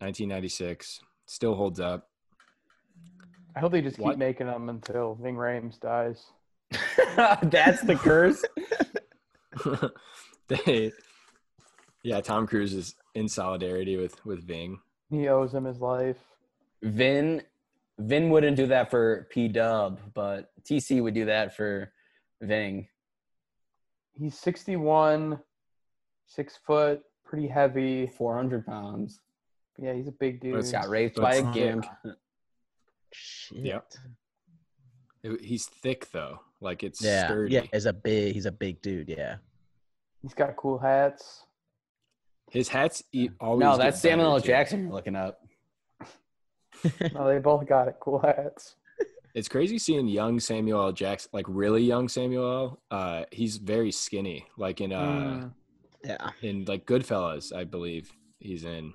1996 still holds up. I hope they just keep making them until Ving Rhames dies. That's the curse. they, yeah, Tom Cruise is in solidarity with with Ving. He owes him his life. Vin Vin wouldn't do that for P Dub, but TC would do that for Ving. He's 61, six foot, pretty heavy. Four hundred pounds. Yeah, he's a big dude. Let's Got raped But by a thick. gimp. Shit. Yep. It- he's thick though, like it's Yeah, sturdy. yeah. He's a big. He's a big dude. Yeah. He's got cool hats. His hats e- always. No, get that's Samuel L. Jackson you're looking up. No, they both got it. Cool hats. It's crazy seeing young Samuel L. Jackson, like really young Samuel Uh, he's very skinny, like in uh Mm. Yeah. in like Goodfellas, I believe he's in.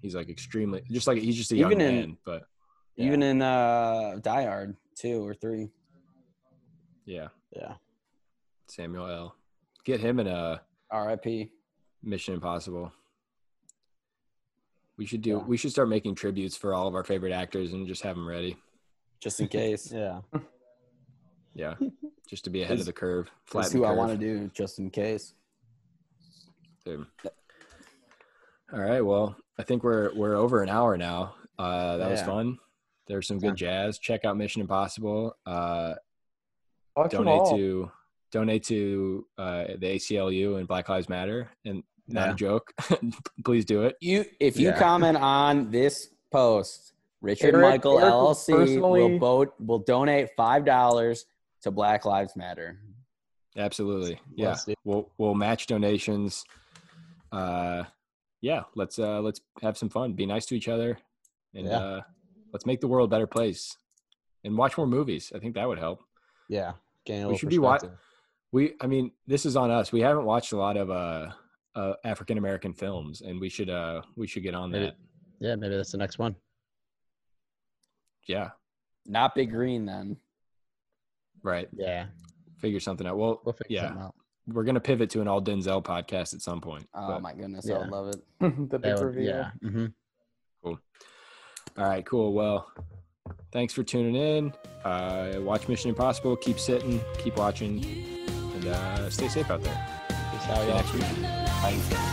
He's like extremely, just like he's just a young in- man, but Yeah. Even in uh Die Hard two or three. yeah, Yeah. Samuel L. Get him in a R.I.P. Mission Impossible. We should do. Yeah. We should start making tributes for all of our favorite actors and just have them ready. Just in case. Yeah. Yeah, just to be ahead of the curve. That's Flatten who the I want to do, just in case. Dude. All right. Well, I think we're we're over an hour now. Uh, that was fun. There's some good jazz. Check out Mission Impossible. Uh, donate to donate to uh, the ACLU and Black Lives Matter. And not Yeah. a joke. Please do it. You if you Yeah. comment on this post, Richard Eric- Michael Eric will LLC will personally- vote will donate five dollars to Black Lives Matter. Absolutely. Yeah. We'll we'll match donations. Uh yeah, let's uh let's have some fun. Be nice to each other and Yeah. uh let's make the world a better place. And watch more movies. I think that would help. Yeah. Gain a We should be watching. We I mean, this is on us. We haven't watched a lot of uh uh African American films and we should uh we should get on Maybe- that. Yeah, maybe that's the next one. Yeah. Not Big Green then. Right. Yeah. Figure something out. Well, We'll figure yeah. something out. We're gonna pivot to an all Denzel podcast at some point. Oh but- my goodness, I Yeah. would love it. the big That would- reveal. yeah. hmm All right, cool. Well, thanks for tuning in. Uh, watch Mission Impossible. Keep sitting, keep watching, and uh, stay safe out there. Peace out, See you next week. Bye.